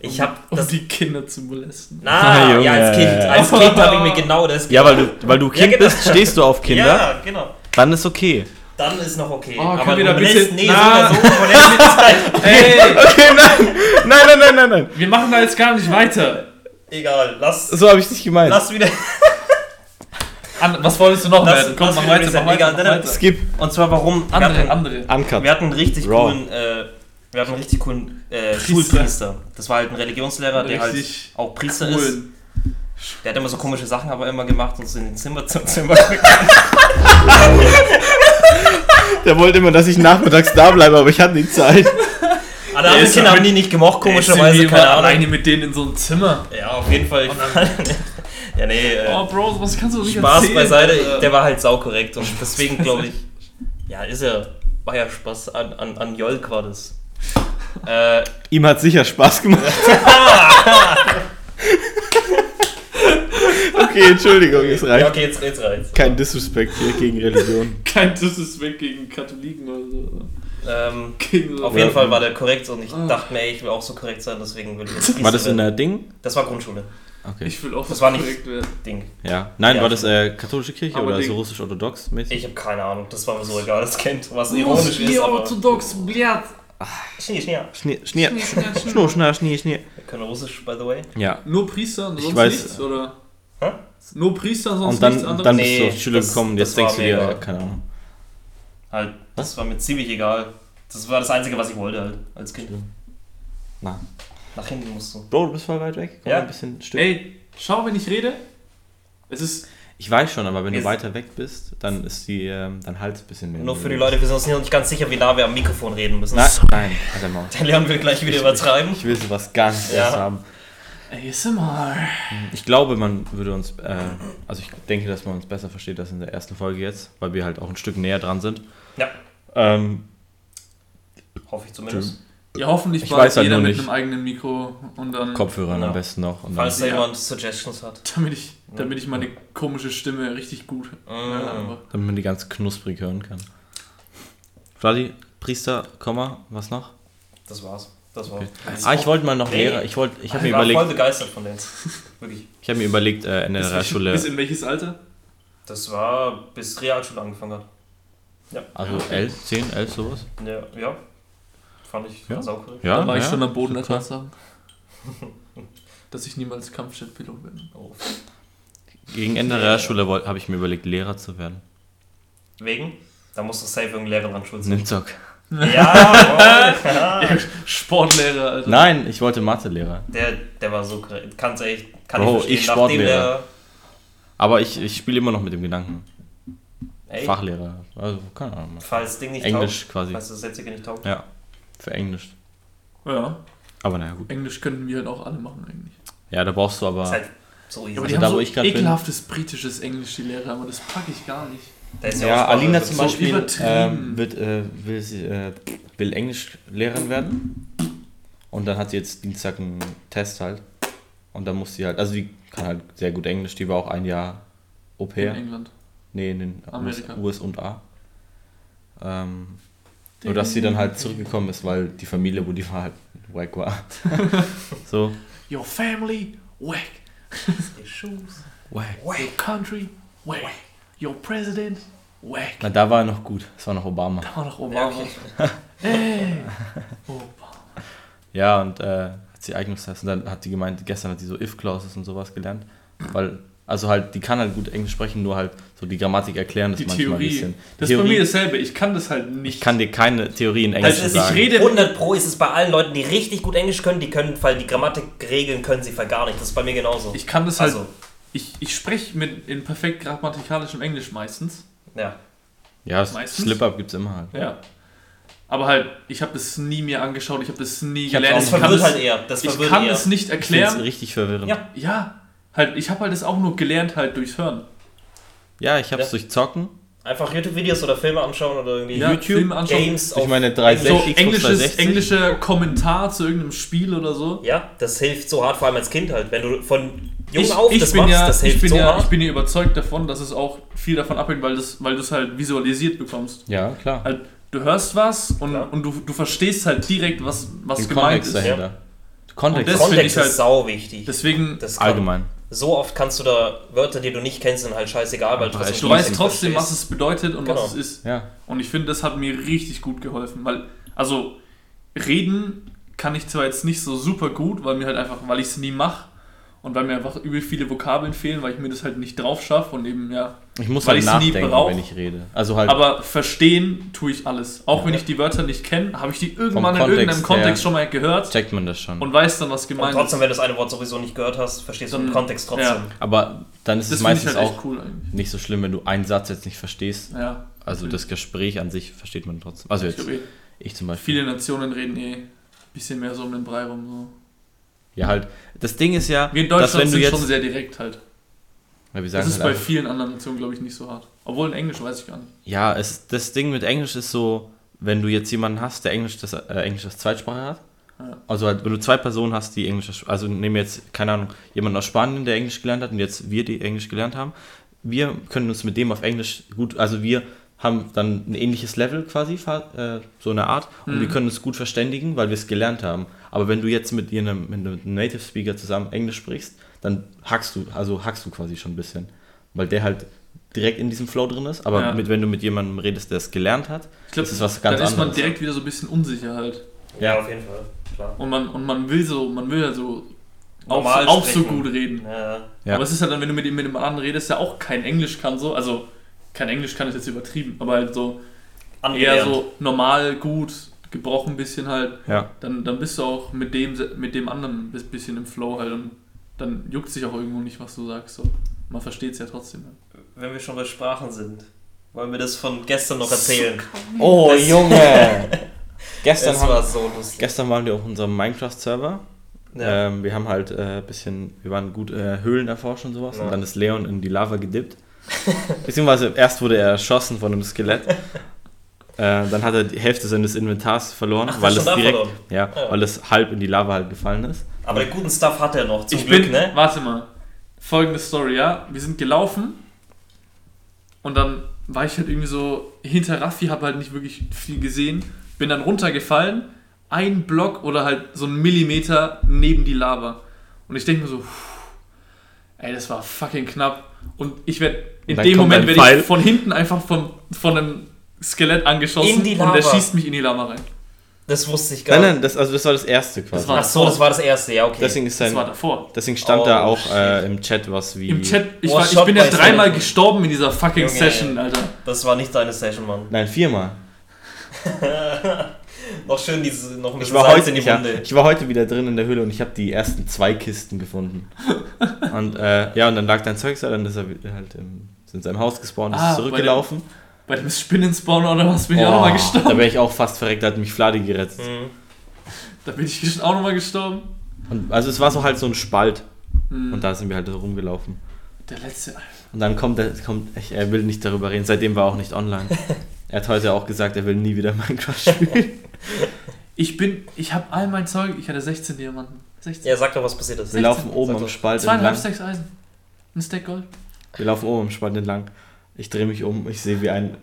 Ich habe Um das. die Kinder zu molesten. Na, Junge. ja, als Kind. Als Kind habe ich mir genau das Ja, weil du, weil du Kind Ja, genau. bist, stehst du auf Kinder, Ja, genau. dann ist okay. Dann ist noch okay. Oh, Aber wir da bitte- lässt, nee, Na. so oder so, du lässt mir das halt. Ey, Okay, nein, nein, nein, nein, nein, nein. wir machen da jetzt gar nicht weiter. Egal, lass, So habe ich nicht gemeint. lass wieder. An, was wolltest du noch Lass- werden? Komm, mach weiter, mach weiter, mach weiter. Skip, Und zwar warum? wir Andere, hatten, andere. Uncut. wir hatten einen richtig Raw. coolen, äh, wir hatten einen richtig coolen äh, Priester. Schulpriester. Das war halt ein Religionslehrer, der halt Richtig auch Priester ist. cool. Der hat immer so komische Sachen aber immer gemacht und so in den Zimmer zum Zimmer. Der wollte immer, dass ich nachmittags da bleibe, aber ich hatte die Zeit. Alle Der anderen ist Kinder aber- haben die nicht gemocht, Komischerweise komischerweise, keine Ahnung. alleine mit denen in so einem Zimmer. Ja, auf jeden Fall. ja, nee, äh, Oh, Bro, was kannst du nicht Spaß erzählen? beiseite, Alter. der war halt saukorrekt und deswegen glaube ich, ja, ist ja, war ja Spaß, an, an, an Jolk war das. Äh, Ihm hat sicher Spaß gemacht. okay, Entschuldigung, es ja, reicht. okay, jetzt, jetzt reicht's. Kein Disrespect hier gegen Religion. Kein Disrespect gegen Katholiken oder so. Ähm, Gegen auf jeden Fall war der korrekt und ich dachte mir, ey, ich will auch so korrekt sein, deswegen will ich jetzt War das in der Ding? Das war Grundschule, Okay. Ich will auch das war nicht. Ding. Ja. Nein, ja, war das äh, katholische Kirche aber oder so russisch-orthodox mäßig? Ich habe keine Ahnung, das war mir so egal, das kennt, was ironisch ist. orthodox, blärt. Schnee, Schnee. Schnee, Schnee. Schnur, Schnur, Schnee, Schnee. Wir können Russisch, by the way. Ja. Nur Priester und sonst weiß, nichts, oder? Hä? Nur Priester, sonst und dann, nichts anderes? dann bist du auf die Schule das, gekommen, jetzt denkst du dir, egal. keine Ahnung. Halt, das was? war mir ziemlich egal. Das war das Einzige, was ich wollte halt, als Kind. Na. Nach hinten musst du. Bro, du bist voll weit weg. Komm Ja. ein bisschen Stück. Ey, schau, wenn ich rede. Es ist. Ich weiß schon, aber wenn du weiter weg bist, dann ist die, ähm, dann halt ein bisschen mehr. Nur für die Leute, wir sind uns noch nicht ganz sicher, wie nah wir am Mikrofon reden müssen. Nein, nein, halt Maul. Dann lernen wir gleich wieder übertreiben. Ich will sowas ganz Ja. erst haben. ASMR. Ich glaube, man würde uns, äh, also ich denke, dass man uns besser versteht als in der ersten Folge jetzt, weil wir halt auch ein Stück näher dran sind. Ja, Ähm, hoffe ich zumindest. Ja, hoffentlich Ich weiß halt jeder nur mit nicht. einem eigenen Mikro und dann. Kopfhörern Ja. am besten noch. Und Falls da Ja. jemand Suggestions hat. Damit ich, damit ich meine komische Stimme richtig gut. Mm. höre. damit man die ganz knusprig hören kann. Vladi, Priester, Komma, was noch? Das war's. Das war's. Okay. Das Ah, ich wollte mal noch Nee. Lehrer. Ich wollte, ich habe ich mir war voll überlegt, begeistert von denen. Wirklich. ich habe mir überlegt, äh, in der Bis, Realschule, bis in welches Alter? Das war bis Realschule angefangen hat. Ja. also 11, 10, 11 sowas. Ja, ja. Fand ich Ja. saucool. Ja, da war ich ja, schon am Boden der. Tatsachen. Dass ich niemals Kampfjetpilot bin. Oh. Gegen Ende der Realschule habe ich mir überlegt, Lehrer zu werden. Wegen? Da musst du safe irgendeinen Lehrer dran schuld sein. Nimzock. Ja, jawohl. Sportlehrer, Alter. Nein, ich wollte Mathelehrer. der, der war so cra- Kannst echt. Kann Bro, ich verstehen. ich Sportlehrer. Aber ich, ich spiele immer noch mit dem Gedanken. der, ey, Fachlehrer. Also, keine Ahnung. falls Ding nicht Englisch taugt, quasi. falls das jetzige nicht taugt. Ja, für Englisch. Ja, Aber naja, gut. Englisch könnten wir halt auch alle machen eigentlich. Ja, da brauchst du aber. Ist halt so easy. Ja, aber Also die haben da, wo so ich bin- ekelhaftes britisches Englisch, die Lehrer, aber das packe ich gar nicht. Da ist Ja, auch Alina zum so Beispiel übertrieben. ähm, wird, äh, will, sie, äh, will Englischlehrerin werden. Und dann hat sie jetzt Dienstag einen Test halt. Und dann muss sie halt, also die kann halt sehr gut Englisch, die war auch ein Jahr Au In pair. England. Nee, in den Amerika. US, US und A. Ähm, nur dass sie dann halt zurückgekommen ist, weil die Familie, wo die war, halt wack war. so, Your family, whack. Die Shoes. wack. Your country, whack. Your president, whack. Na, da war er noch gut. Das war noch Obama. Da war noch Ja, Obama. okay. Ey. Obama. Ja, und äh, hat sie Eignungstest. Und dann hat sie gemeint, gestern hat sie so If-Clauses und sowas gelernt. Weil, also halt, die kann halt gut Englisch sprechen, nur halt so die Grammatik erklären ist Die manchmal ein Theorie. bisschen. Das Die ist bei mir Theorie, dasselbe. Ich kann das halt nicht. ich kann dir keine Theorie in Englisch Also ich sagen. rede- 100 Pro ist es bei allen Leuten, die richtig gut Englisch können, die können, weil die Grammatikregeln können sie voll gar nicht. Das ist bei mir genauso. Ich kann das halt. also, Ich, ich spreche mit in perfekt grammatikalischem Englisch meistens. ja. ja. Slip-Up gibt es immer halt. Ja. Aber halt, ich habe das nie mir angeschaut, ich habe das nie Ich gelernt. Das Ich kann, verwirrt das, halt eher. Das ich verwirrt kann eher. es nicht Ich finde es erklären. richtig verwirrend. Ja. Ja, halt, ich habe halt das auch nur gelernt halt durchs Hören. Ja, ich habe es Ja. durch Zocken, Einfach YouTube-Videos oder Filme anschauen oder irgendwie Ja, YouTube, Filme anschauen. Games auf meine So 360, Xbox englisches, 360. englischer Kommentar zu irgendeinem Spiel oder so. Ja, das hilft so hart, vor allem als Kind halt. Wenn du von jung Ich, auf ich, das bin machst, ja, das ich, hilft bin so ja, hart. ich bin ja überzeugt davon, dass es auch viel davon abhängt, weil, das, weil du es halt visualisiert bekommst. Ja, klar. Halt, du hörst was und, Klar. und du, du verstehst halt direkt, was, was Den gemeint Kontext ist. dahinter. Kontext Und das- finde Kontext ich halt- ist sau wichtig. Deswegen, Das kann, allgemein. So oft kannst du da Wörter, die du nicht kennst, sind halt scheißegal, weil du Aber trotzdem du weißt trotzdem, was verstehst. es bedeutet und Genau. was es ist. Ja. Und ich finde, das hat mir richtig gut geholfen, weil, also, reden kann ich zwar jetzt nicht so super gut, weil mir halt einfach, weil ich es nie mache und weil mir einfach übel viele Vokabeln fehlen, weil ich mir das halt nicht drauf schaffe und eben, ja. Ich muss Weil halt nachdenken, brauch. wenn ich rede. Also halt, Aber verstehen tue ich alles. Auch Ja. wenn ich die Wörter nicht kenne, habe ich die irgendwann in irgendeinem Kontext schon mal gehört checkt man das schon. und weiß dann, was Und gemeint trotzdem, ist. wenn du das eine Wort sowieso nicht gehört hast, verstehst du Dann- den Kontext trotzdem. ja. Aber dann ist Das es ich meistens halt auch echt cool eigentlich. nicht so schlimm, wenn du einen Satz jetzt nicht verstehst. Ja. Also das Gespräch an sich versteht man trotzdem. Also Ich jetzt, glaube, eh, ich zum Beispiel. viele Nationen reden eh ein bisschen mehr so um den Brei rum. So. Ja, halt. Das Ding ist ja, Wir in dass Deutschland wenn du sind jetzt. schon sehr direkt halt. ja, Das ist halt bei einfach, vielen anderen Nationen, glaube ich, nicht so hart. Obwohl in Englisch weiß ich gar nicht. ja, es, das Ding mit Englisch ist so, wenn du jetzt jemanden hast, der Englisch das, äh, Englisch als Zweitsprache hat. Ja. Also halt, wenn du zwei Personen hast, die Englisch, als- also nehmen wir jetzt, keine Ahnung, jemanden aus Spanien, der Englisch gelernt hat und jetzt wir, die Englisch gelernt haben. Wir können uns mit dem auf Englisch gut, also wir haben dann ein ähnliches Level quasi, äh, so eine Art, und Mhm. wir können uns gut verständigen, weil wir es gelernt haben. Aber wenn du jetzt mit einem, mit einem Native Speaker zusammen Englisch sprichst, dann hackst du, also hackst du quasi schon ein bisschen. Weil der halt direkt in diesem Flow drin ist, aber Ja. mit, wenn du mit jemandem redest, der es gelernt hat, das ist was ganz dann ist man anderes. direkt wieder so ein bisschen unsicher halt. Ja, Ja. auf jeden Fall, klar. Und man, und man will so, man will ja so auch, Normal auch so gut reden. Ja. Aber es ist halt dann, wenn du mit, mit dem anderen redest, der auch kein Englisch kann, so, also kein Englisch kann ist jetzt übertrieben, aber halt so eher angelernt. so normal, gut, gebrochen bisschen halt, Ja. dann, dann bist du auch mit dem, mit dem anderen ein bisschen im Flow halt und dann juckt sich auch irgendwo nicht, was du sagst. So. Man versteht es ja trotzdem. Halt. Wenn wir schon bei Sprachen sind, wollen wir das von gestern noch erzählen. Oh, Das- Junge! gestern, Das haben, war so lustig. gestern waren wir auf unserem Minecraft-Server. Ja. Ähm, wir haben halt ein äh, bisschen, wir waren gut äh, Höhlen erforscht und sowas. Ja. Und dann ist Leon in die Lava gedippt. Beziehungsweise erst wurde er erschossen von einem Skelett. äh, dann hat er die Hälfte seines Inventars verloren, Ach, das weil es direkt, verloren. ja, Ja. weil es halb in die Lava halt gefallen ist. Aber den guten Stuff hat er noch, zum ich Glück, bin, ne? warte mal, folgende Story, ja. Wir sind gelaufen und dann war ich halt irgendwie so hinter Raffi, habe halt nicht wirklich viel gesehen, bin dann runtergefallen, ein Block oder halt so ein Millimeter neben die Lava. Und ich denke mir so, puh, ey, das war fucking knapp. Und ich werde, in dem Moment werde Pfeil. ich von hinten einfach von, von einem Skelett angeschossen In die und der Lava. schießt mich in die Lava rein. Das wusste ich gar Nein, nicht. nein, das, also das war das erste quasi. Das war- Ach so, das war das erste, ja, okay. deswegen, ist Das sein, war davor. deswegen stand Oh, da auch äh, im Chat was wie. Im Chat, ich, Oh, war, ich bin ja dreimal gestorben in dieser fucking Junge. Session, Alter. Das war nicht deine Session, Mann. Nein, viermal. Noch schön diese, noch ein Ich bisschen war, Salz heute, in die ja, Wunde. ich war heute wieder drin in der Höhle und ich habe die ersten zwei Kisten gefunden. und äh, ja, und dann lag dein Zeug da, dann ist er wieder halt im, ist in seinem Haus gespawnt, ist Ah, zurückgelaufen. Bei dem Spinnenspawner oder was bin ich Oh, auch nochmal da gestorben. wäre ich auch fast verreckt, da hat mich Fladi gerettet. Mhm. Da bin ich auch nochmal gestorben. Und, also es war so halt so ein Spalt Hm. und da sind wir halt so rumgelaufen. Der letzte. Und dann kommt er, kommt, ich, er will nicht darüber reden, seitdem war er auch nicht online. er hat heute auch gesagt, er will nie wieder Minecraft spielen. Ich bin, ich habe all mein Zeug, ich hatte 16 Diamanten. 16. Ja, sag doch, was passiert ist. Wir laufen oben am. Spalt Zweieinhalb entlang. Stacks Eisen. Ein Stack Gold. Wir laufen oben am Spalt entlang. Ich drehe mich um, ich sehe, wie ein,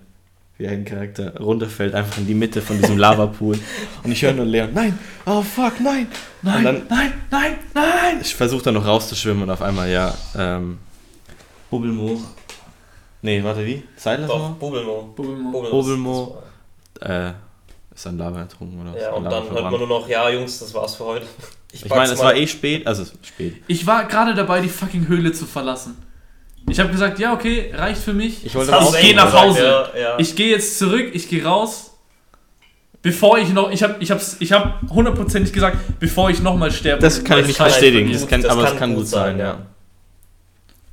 wie ein Charakter runterfällt, einfach in die Mitte von diesem Lavapool. Und ich höre nur Leon, nein, oh fuck, nein. Nein, dann- nein, nein, nein. Ich versuche dann noch rauszuschwimmen und auf einmal, ja, ähm, Bubbelmo. Nee, warte, wie? Doch, Seidler? Bubelmo. Bubbelmo. Bubelmo. Bubelmo. das war- Äh, ist an Lava ertrunken oder Ja, und dann hört verbrannt. man nur noch, ja, Jungs, das war's für heute. Ich pack's meine, es mal. war eh spät, also spät. Ich war gerade dabei, die fucking Höhle zu verlassen. Ich habe gesagt, ja, okay, reicht für mich. Ich wollte du ich geh echt nach Hause. Ja, ja. Ich gehe jetzt zurück, ich gehe raus. Bevor ich noch, ich habe ich hab's, ich hab hundertprozentig gesagt, bevor ich nochmal sterbe. Das kann ich nicht es bestätigen, das kann, das aber kann es kann gut gut sein, sein, ja.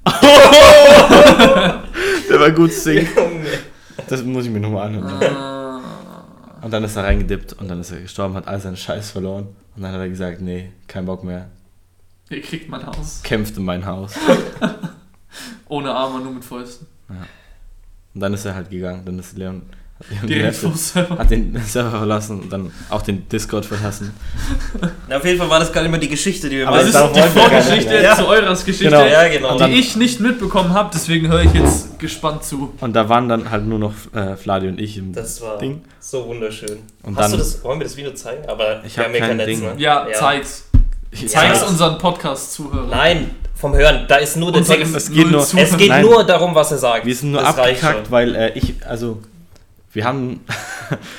Der war gut singen. Das muss ich mir nochmal anhören. Ah. Und dann ist er reingedippt und dann ist er gestorben, hat all seinen Scheiß verloren. Und dann hat er gesagt, nee, kein Bock mehr. Ihr kriegt mein Haus. Kämpft in mein Haus. Ohne Arme, nur mit Fäusten. Und dann ist er halt gegangen. Dann ist Leon, hat Leon gerettet, vom Server. hat den Server verlassen und dann auch den Discord verlassen. Na, auf jeden Fall war das nicht mehr die Geschichte, die wir Aber Das mal- ist die Vorgeschichte ja. zu Euras Geschichte, Genau. Ja, genau. Und die ich nicht mitbekommen habe, deswegen höre ich jetzt gespannt zu. Und da waren dann halt nur noch äh, Fladi und ich im Das war Ding. so wunderschön. Und Hast dann, du das, wollen wir das Video zeigen? Aber Ich wir hab haben ja kein kein Netz, Ding. ne? Ja, zeig's. Zeig's Ja. unseren Podcast-Zuhörern. Nein, vom Hören, da ist nur der Text. es geht nur-. Es geht nur darum, was er sagt. wir sind nur Das abgekackt, weil äh, ich, also, wir haben,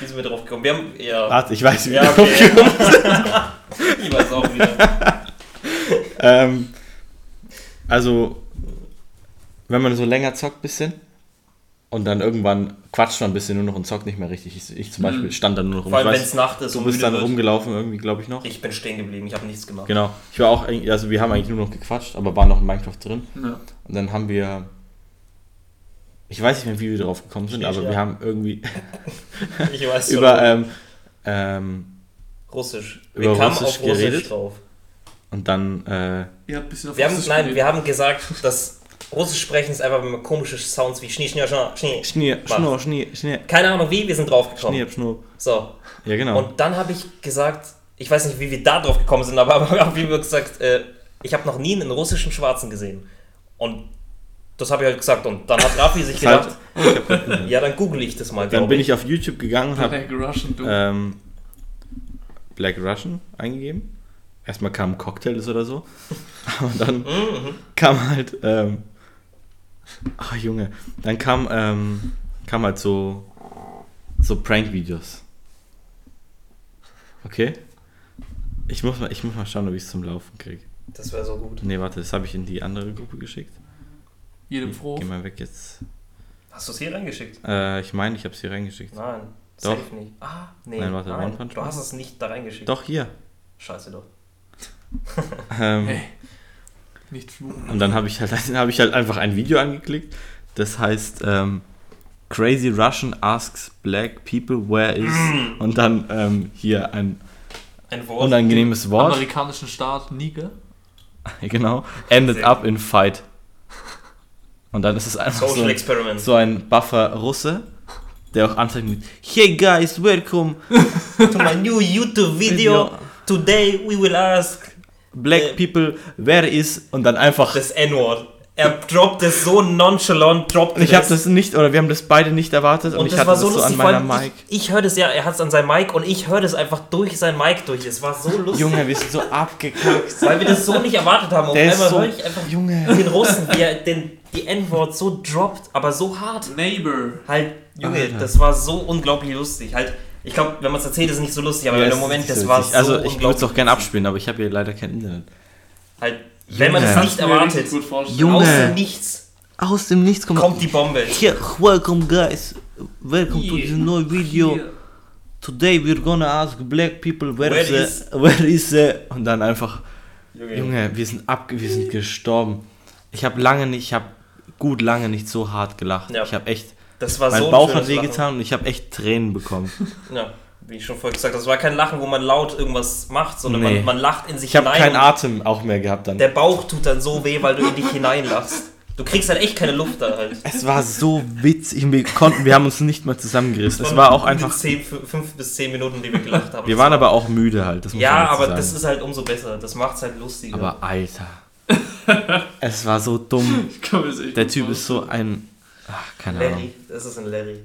Wie sind wir drauf gekommen? Wir haben, ja. warte, ich weiß, wie ja, wir okay. ich weiß auch wieder. Ähm, also, wenn man so länger zockt bisschen und dann irgendwann quatscht man ein bisschen nur noch und zockt nicht mehr richtig. Ich, ich zum Beispiel Mhm. stand dann nur noch rum. Vor allem, Ich wenn es Nacht ist du und bist dann wird. rumgelaufen irgendwie, glaube ich noch. Ich bin stehen geblieben, ich habe nichts gemacht. Genau. Ich war auch, eigentlich- also wir haben eigentlich nur noch gequatscht, aber waren noch in Minecraft drin. Ja. Und dann haben wir, ich weiß nicht mehr, wie wir drauf gekommen sind, Steht, aber ja. wir haben irgendwie Ich weiß schon. über, ähm, ähm, Russisch. über wir kamen Russisch auf Russisch geredet. drauf. und dann, äh, Ihr habt ein bisschen auf Wir haben, Russisch nein, wir haben gesagt, dass Russisch sprechen ist einfach, man komische Sounds wie Schnee, Schnee, Schnee, Schnee. Schnee. Schnur, Schnee, Schnee, Keine Ahnung wie, wir sind drauf gekommen. Schnee, Schnur. So, Ja, genau. und dann habe ich gesagt, ich weiß nicht, wie wir da drauf gekommen sind, aber aber jeden Fall gesagt, äh, ich habe noch nie einen russischen Schwarzen gesehen. Und das habe ich halt gesagt. Und dann hat Raffi sich gedacht, ja, dann google ich das mal. dann bin ich auf YouTube gegangen und habe Black Russian, du. ähm, Black Russian eingegeben. Erstmal kam Cocktails oder so. Und dann Mhm, kam halt, ähm, ach Junge, dann kam, ähm, kam halt so, so Prank-Videos. Okay. Ich muss mal, ich muss mal schauen, ob ich es zum Laufen kriege. Das wäre so gut. Nee, warte, das habe ich in die andere Gruppe geschickt. Jedem froh. Geh mal weg jetzt. Hast du es hier reingeschickt? Äh, ich meine, ich habe es hier reingeschickt. Nein. Doch. Safe nicht. Ah, nee. Nein, warte, One Punch du hast es nicht da reingeschickt. Doch, hier. Scheiße doch. Ähm, Hey. Nicht fluchen. Und dann habe ich, halt, hab ich halt einfach ein Video angeklickt. Das heißt, ähm, Crazy Russian asks black people where is. Mm. Und dann ähm, hier ein Ein Wort. unangenehmes Wort. Amerikanischen Staat Niger. Genau. Ended Sehr up in fight. Und dann ist es einfach so, ein- so ein Buffer Russe, der auch anzeigt mit Hey guys, welcome. To my new YouTube. Video. Today we will ask Black Äh. people, where is? Und dann einfach. das N-Wort. Er droppt es so nonchalant, droppt ich habe das nicht, oder wir haben das beide nicht erwartet und, und ich das hatte war das so so lustig. an meiner Mic. Ich, ich höre das ja, er hat es an seinem Mic und ich höre das einfach durch sein Mic durch. Es war so lustig. Junge, wir sind so abgekackt. Weil wir das so nicht erwartet haben. Ist einmal so. höre ich einfach Junge. den Russen, wie er den, die N-Wort so droppt, aber so hart. Neighbor. Halt, Junge, Alter. das war so unglaublich lustig. Halt, ich glaube, wenn man es erzählt, ist es nicht so lustig, aber Ja, ist Moment, das so war so Also, ich würde es auch gerne abspielen, aber ich habe hier leider kein Internet. Halt, wenn man es nicht erwartet. Junge. aus dem Nichts Aus dem Nichts kommt. kommt die Bombe. Here, welcome guys. Welcome to this new video. Hier. Today we're gonna ask black people where, Where is, is- the, where is the und dann einfach Junge. Junge, wir sind ab wir sind gestorben. Ich habe lange nicht, ich habe gut lange nicht so hart gelacht. Ja. Ich habe echt Das war mein so Bauch hat wehgetan und ich habe echt Tränen bekommen. Ja, wie ich schon vorher gesagt habe, das war kein Lachen, wo man laut irgendwas macht, sondern Nee. man, man lacht in sich Ich habe hinein. keinen Atem auch mehr gehabt dann. Der Bauch tut dann so weh, weil du in dich hineinlachst. Du kriegst halt echt keine Luft da halt. Es war so witzig. Wir konnten, wir haben uns nicht mal zusammengerissen. Es war auch einfach. 10, 5 bis 10 Minuten, die wir gelacht haben. Wir waren aber auch müde halt. Ja, aber sagen. das ist halt umso besser. Das macht's halt lustiger. Aber Alter. es war so dumm. Ich Der Typ ist so ein. Ach, keine Ahnung. Larry, das ist ein Larry.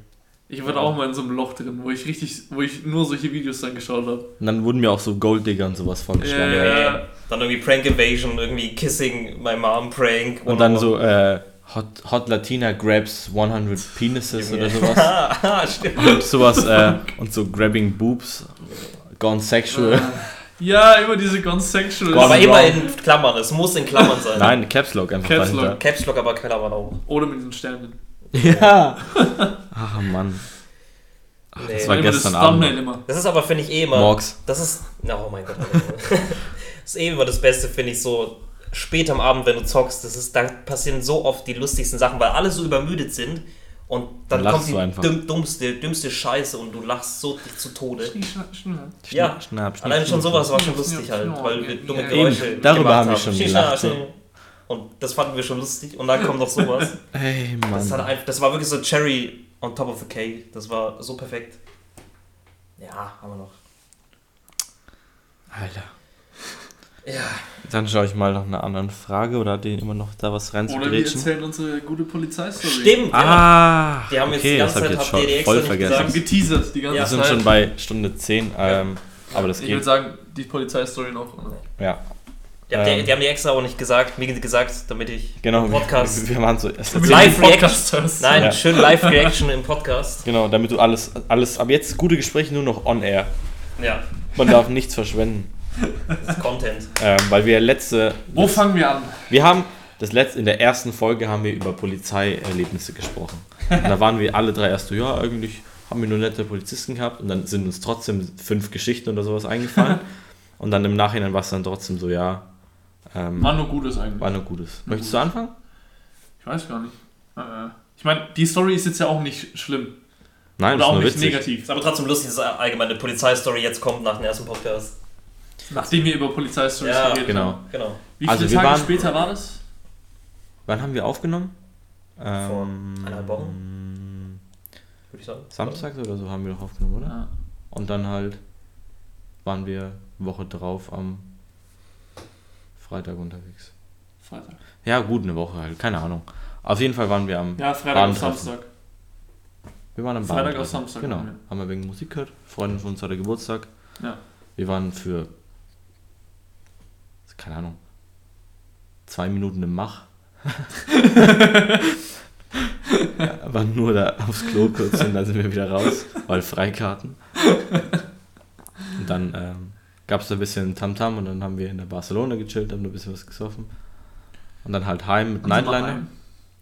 Ich war da auch mal in so einem Loch drin, wo ich richtig, wo ich nur solche Videos dann geschaut habe. Und dann wurden mir auch so Golddigger und sowas vorgeschlagen. Ja. Ja. Dann irgendwie Prank Invasion, irgendwie Kissing My Mom Prank. Und dann so äh, Hot, Hot Latina grabs 100 Penises oder sowas. ah, stimmt. und sowas äh, und so grabbing boobs, gone sexual. Ja, immer diese Gone Sexual. Gone Aber wrong. immer in Klammern, es muss in Klammern sein. Nein, Caps Lock einfach Caps. Lock. Caps Lock, aber Klammern auch. Oder mit den Sternen. Ja. Ach Mann. Ach, Nee. das war gestern das Abend. immer. Das ist aber, finde ich, eh immer. Morgs. Das ist. Oh mein Gott. das ist eh immer das Beste, finde ich, so spät am Abend, wenn du zockst. Das ist, dann passieren so oft die lustigsten Sachen, weil alle so übermüdet sind. Und dann Dann kommt die dumm, dummste, dümmste Scheiße und du lachst so dich zu Tode. Schnell. Ja, Schnapp, schnapp, Allein schon schnapp. sowas war schon lustig halt, weil wir dumme ja. Geräusche Eben, darüber gemacht haben wir schon gelacht. Und das fanden wir schon lustig. Und dann kommt noch sowas. Ey, Das, hat Mann. einfach, das war wirklich so Cherry on top of the cake. Das war so perfekt. Ja, haben wir noch. Alter. Ja. Dann schaue ich mal nach einer anderen Frage oder hat den immer noch da was Oder wir reinzugrätschen? erzählen unsere gute Polizeistory. Stimmt, ja. Ah, Die haben jetzt okay, die ganze das habe ich Zeit, jetzt schon die voll vergessen. haben geteasert die ganze Ja. Wir sind Zeit. schon bei Stunde 10, ähm, aber das ich geht. würde sagen, die Polizeistory noch. Ja, Die, haben die, Ähm. die haben die extra auch nicht gesagt, mir gesagt, damit ich genau. im Podcast. Wir, wir machen so. Es Damit Live du den Reaction. Podcast hörst. Nein, Ja. schön Live-Reaction im Podcast. Genau, damit du alles, alles, ab jetzt gute Gespräche nur noch on air. Ja, Man darf nichts verschwenden. das ist Content. Ähm, weil wir letzte. Wo fangen wir an? Wir haben das letzte, in der ersten Folge haben wir über Polizeierlebnisse gesprochen. Und da waren wir alle drei erst so, ja, eigentlich haben wir nur nette Polizisten gehabt und dann sind uns trotzdem fünf Geschichten oder sowas eingefallen. und dann im Nachhinein war es dann trotzdem so, ja, ähm, War nur Gutes eigentlich. war nur Gutes. Möchtest du anfangen? Ich weiß gar nicht. Äh, Ich meine, die Story ist jetzt ja auch nicht schlimm. Nein, Oder das ist auch nur nicht witzig. negativ. Ist aber trotzdem lustig, dass allgemeine Polizeistory jetzt kommt nach dem ersten Podcast. Nachdem wir über Polizeistories Ja, geredet genau. haben. Genau. Wie Also viele wir Tage waren- später war das? Wann haben wir aufgenommen? Ähm, Vor eineinhalb Wochen. Würde ich sagen. Samstags oder so haben wir doch aufgenommen, oder? Ja. Und dann halt waren wir Woche drauf am Freitag unterwegs. Freitag. Ja, gut, eine Woche halt, keine Ahnung. Auf jeden Fall waren wir am. Ja, Freitag auf. Samstag. Wir waren am Freitag auf Samstag Genau. wir. Haben wir wegen Musik gehört. Freundin von uns hatte Geburtstag. Ja. Wir waren für. Keine Ahnung. Zwei Minuten im Mach. ja, waren nur da aufs Klo kurz und dann sind wir wieder raus, weil Freikarten. Und dann ähm, gab es da ein bisschen Tamtam und dann haben wir in der Barcelona gechillt, haben ein bisschen was gesoffen. Und dann halt heim mit Nightliner.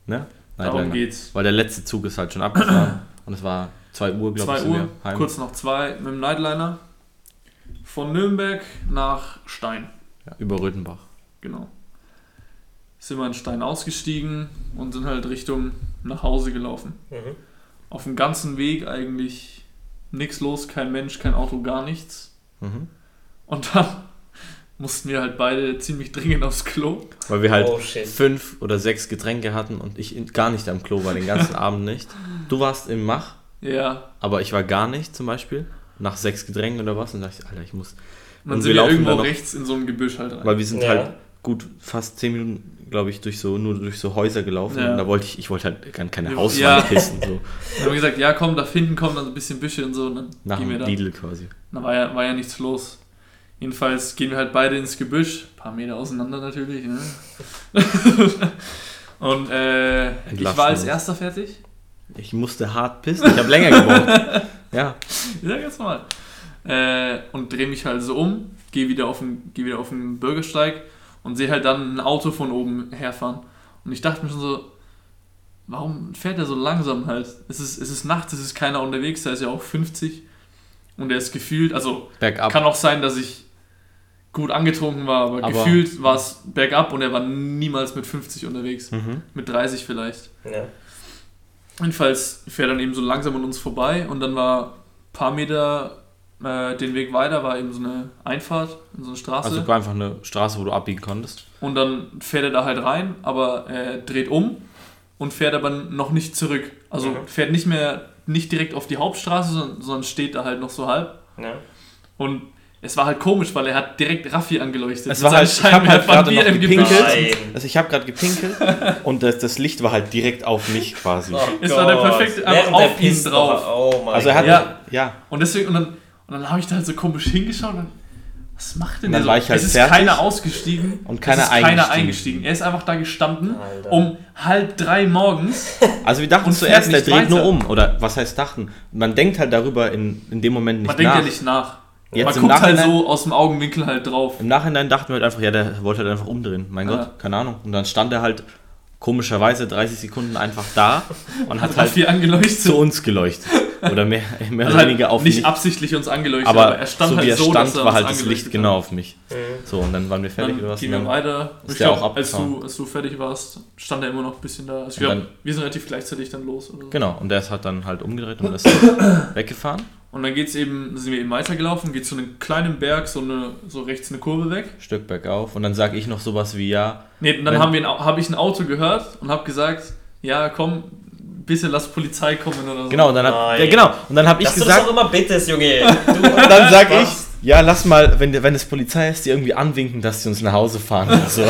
Ne? Darum Nightliner. geht's. Weil der letzte Zug ist halt schon abgefahren. und es war 2 Uhr, glaube 2 ich, sind Uhr, wir heim. kurz nach 2 mit dem Nightliner. Von Nürnberg nach Stein. Ja, über Röthenbach. Genau. Sind wir in Stein ausgestiegen und sind halt Richtung nach Hause gelaufen. Mhm. Auf dem ganzen Weg eigentlich nichts los, kein Mensch, kein Auto, gar nichts. Mhm. Und dann mussten wir halt beide ziemlich dringend aufs Klo. Weil wir halt Oh fünf oder sechs Getränke hatten und ich in- gar nicht am Klo war, den ganzen Abend nicht. Du warst im Mach, Ja. aber ich war gar nicht zum Beispiel. Nach sechs Getränken oder was. Und dachte ich, Alter, ich muss. Und dann Und sind wir irgendwo noch- rechts in so ein Gebüsch halt rein. Weil wir sind Ja. halt gut fast zehn Minuten, glaube ich, durch so, nur durch so Häuser gelaufen. Ja. Und da wollte ich, ich wollte halt gar keine. Hauswand Ja. pissen. So. Dann haben wir gesagt, ja komm, da hinten kommen dann so ein bisschen Büsche und so. Und dann Nach dem. Lidl quasi. Da war ja, war ja nichts los. Jedenfalls gehen wir halt beide ins Gebüsch, ein paar Meter auseinander natürlich. Ne? und äh, ich war als erster fertig. Ich musste hart pissen. Ich habe länger gebraucht. Ja. Ja, ganz normal. Äh, und drehe mich halt so um, gehe wieder, auf den- geh wieder auf den Bürgersteig und sehe halt dann ein Auto von oben herfahren. Und ich dachte mir schon so, warum fährt er so langsam halt? Es ist, es ist nachts, es ist keiner unterwegs, da ist ja auch 50. Und er ist gefühlt, also Bergab. Kann auch sein, dass ich gut angetrunken war, aber, Aber- gefühlt war es bergab und er war niemals mit 50 unterwegs. Mhm. Mit 30 vielleicht. Ja. Jedenfalls fährt dann eben so langsam an uns vorbei und dann war ein paar Meter äh, den Weg weiter, war eben so eine Einfahrt in so eine Straße. Also war einfach eine Straße, wo du abbiegen konntest. und dann fährt er da halt rein, aber er dreht um und fährt aber noch nicht zurück. Also Mhm. fährt nicht mehr, nicht direkt auf die Hauptstraße, sondern, sondern steht da halt noch so halb. Ja. Und es war halt komisch, weil er hat direkt Raffi angeleuchtet. Es war halt- ich hab halt gerade noch er im gepinkelt. Nein. Also ich habe gerade gepinkelt und das, das Licht war halt direkt auf mich quasi. Oh Es war der perfekte- einfach Während der auf ihn drauf. Oh mein Also er hat Gott. Ja. ja. Und deswegen, und dann, und dann habe ich da halt so komisch hingeschaut und was macht denn der dann so? war ich halt es ist fertig. keiner ausgestiegen Und keiner es ist keiner eingestiegen. eingestiegen. Er ist einfach da gestanden Alter. um halb drei morgens. Also wir dachten zuerst, der dreht nur weiter. um. Oder was heißt dachten? Man denkt halt darüber in, in dem Moment nicht Man denkt nach. ja nicht nach. Jetzt Man im guckt halt Nachhinein- so aus dem Augenwinkel halt drauf. Im Nachhinein dachten wir halt einfach, ja, der wollte halt einfach umdrehen. Mein Ja. Gott, keine Ahnung. Und dann stand er halt komischerweise 30 Sekunden einfach da und hat halt Raffi angeleuchtet. zu uns geleuchtet. Oder mehr, mehr Also oder weniger halt auf nicht mich. absichtlich uns angeleuchtet, Aber er stand so halt wie er so, stand, dass er war uns halt das Licht angeleuchtet genau hat. auf mich. Mhm. So, und dann waren wir fertig Dann oder was? gehen wir weiter. ist Ich der glaube, auch als abgefahren. du, als du fertig warst, stand er immer noch ein bisschen da. Also ich glaube, dann- wir sind relativ gleichzeitig dann los. Oder so. Genau, und der ist halt dann halt umgedreht und ist weggefahren. Und dann geht's eben, sind wir eben weitergelaufen, geht zu einem kleinen Berg, so, eine, so rechts eine Kurve weg. Stück bergauf. Und dann sage ich noch sowas wie, ja, Nee, und dann habe ich ein Auto gehört und habe gesagt, ja komm, bitte lass Polizei kommen oder so. genau, und dann hab, ja, genau, und dann habe ich Dass du das gesagt, auch immer bittest, Junge. Du, und dann sage ich, ja, lass mal, wenn, wenn es Polizei ist, die irgendwie anwinken, dass sie uns nach Hause fahren oder so.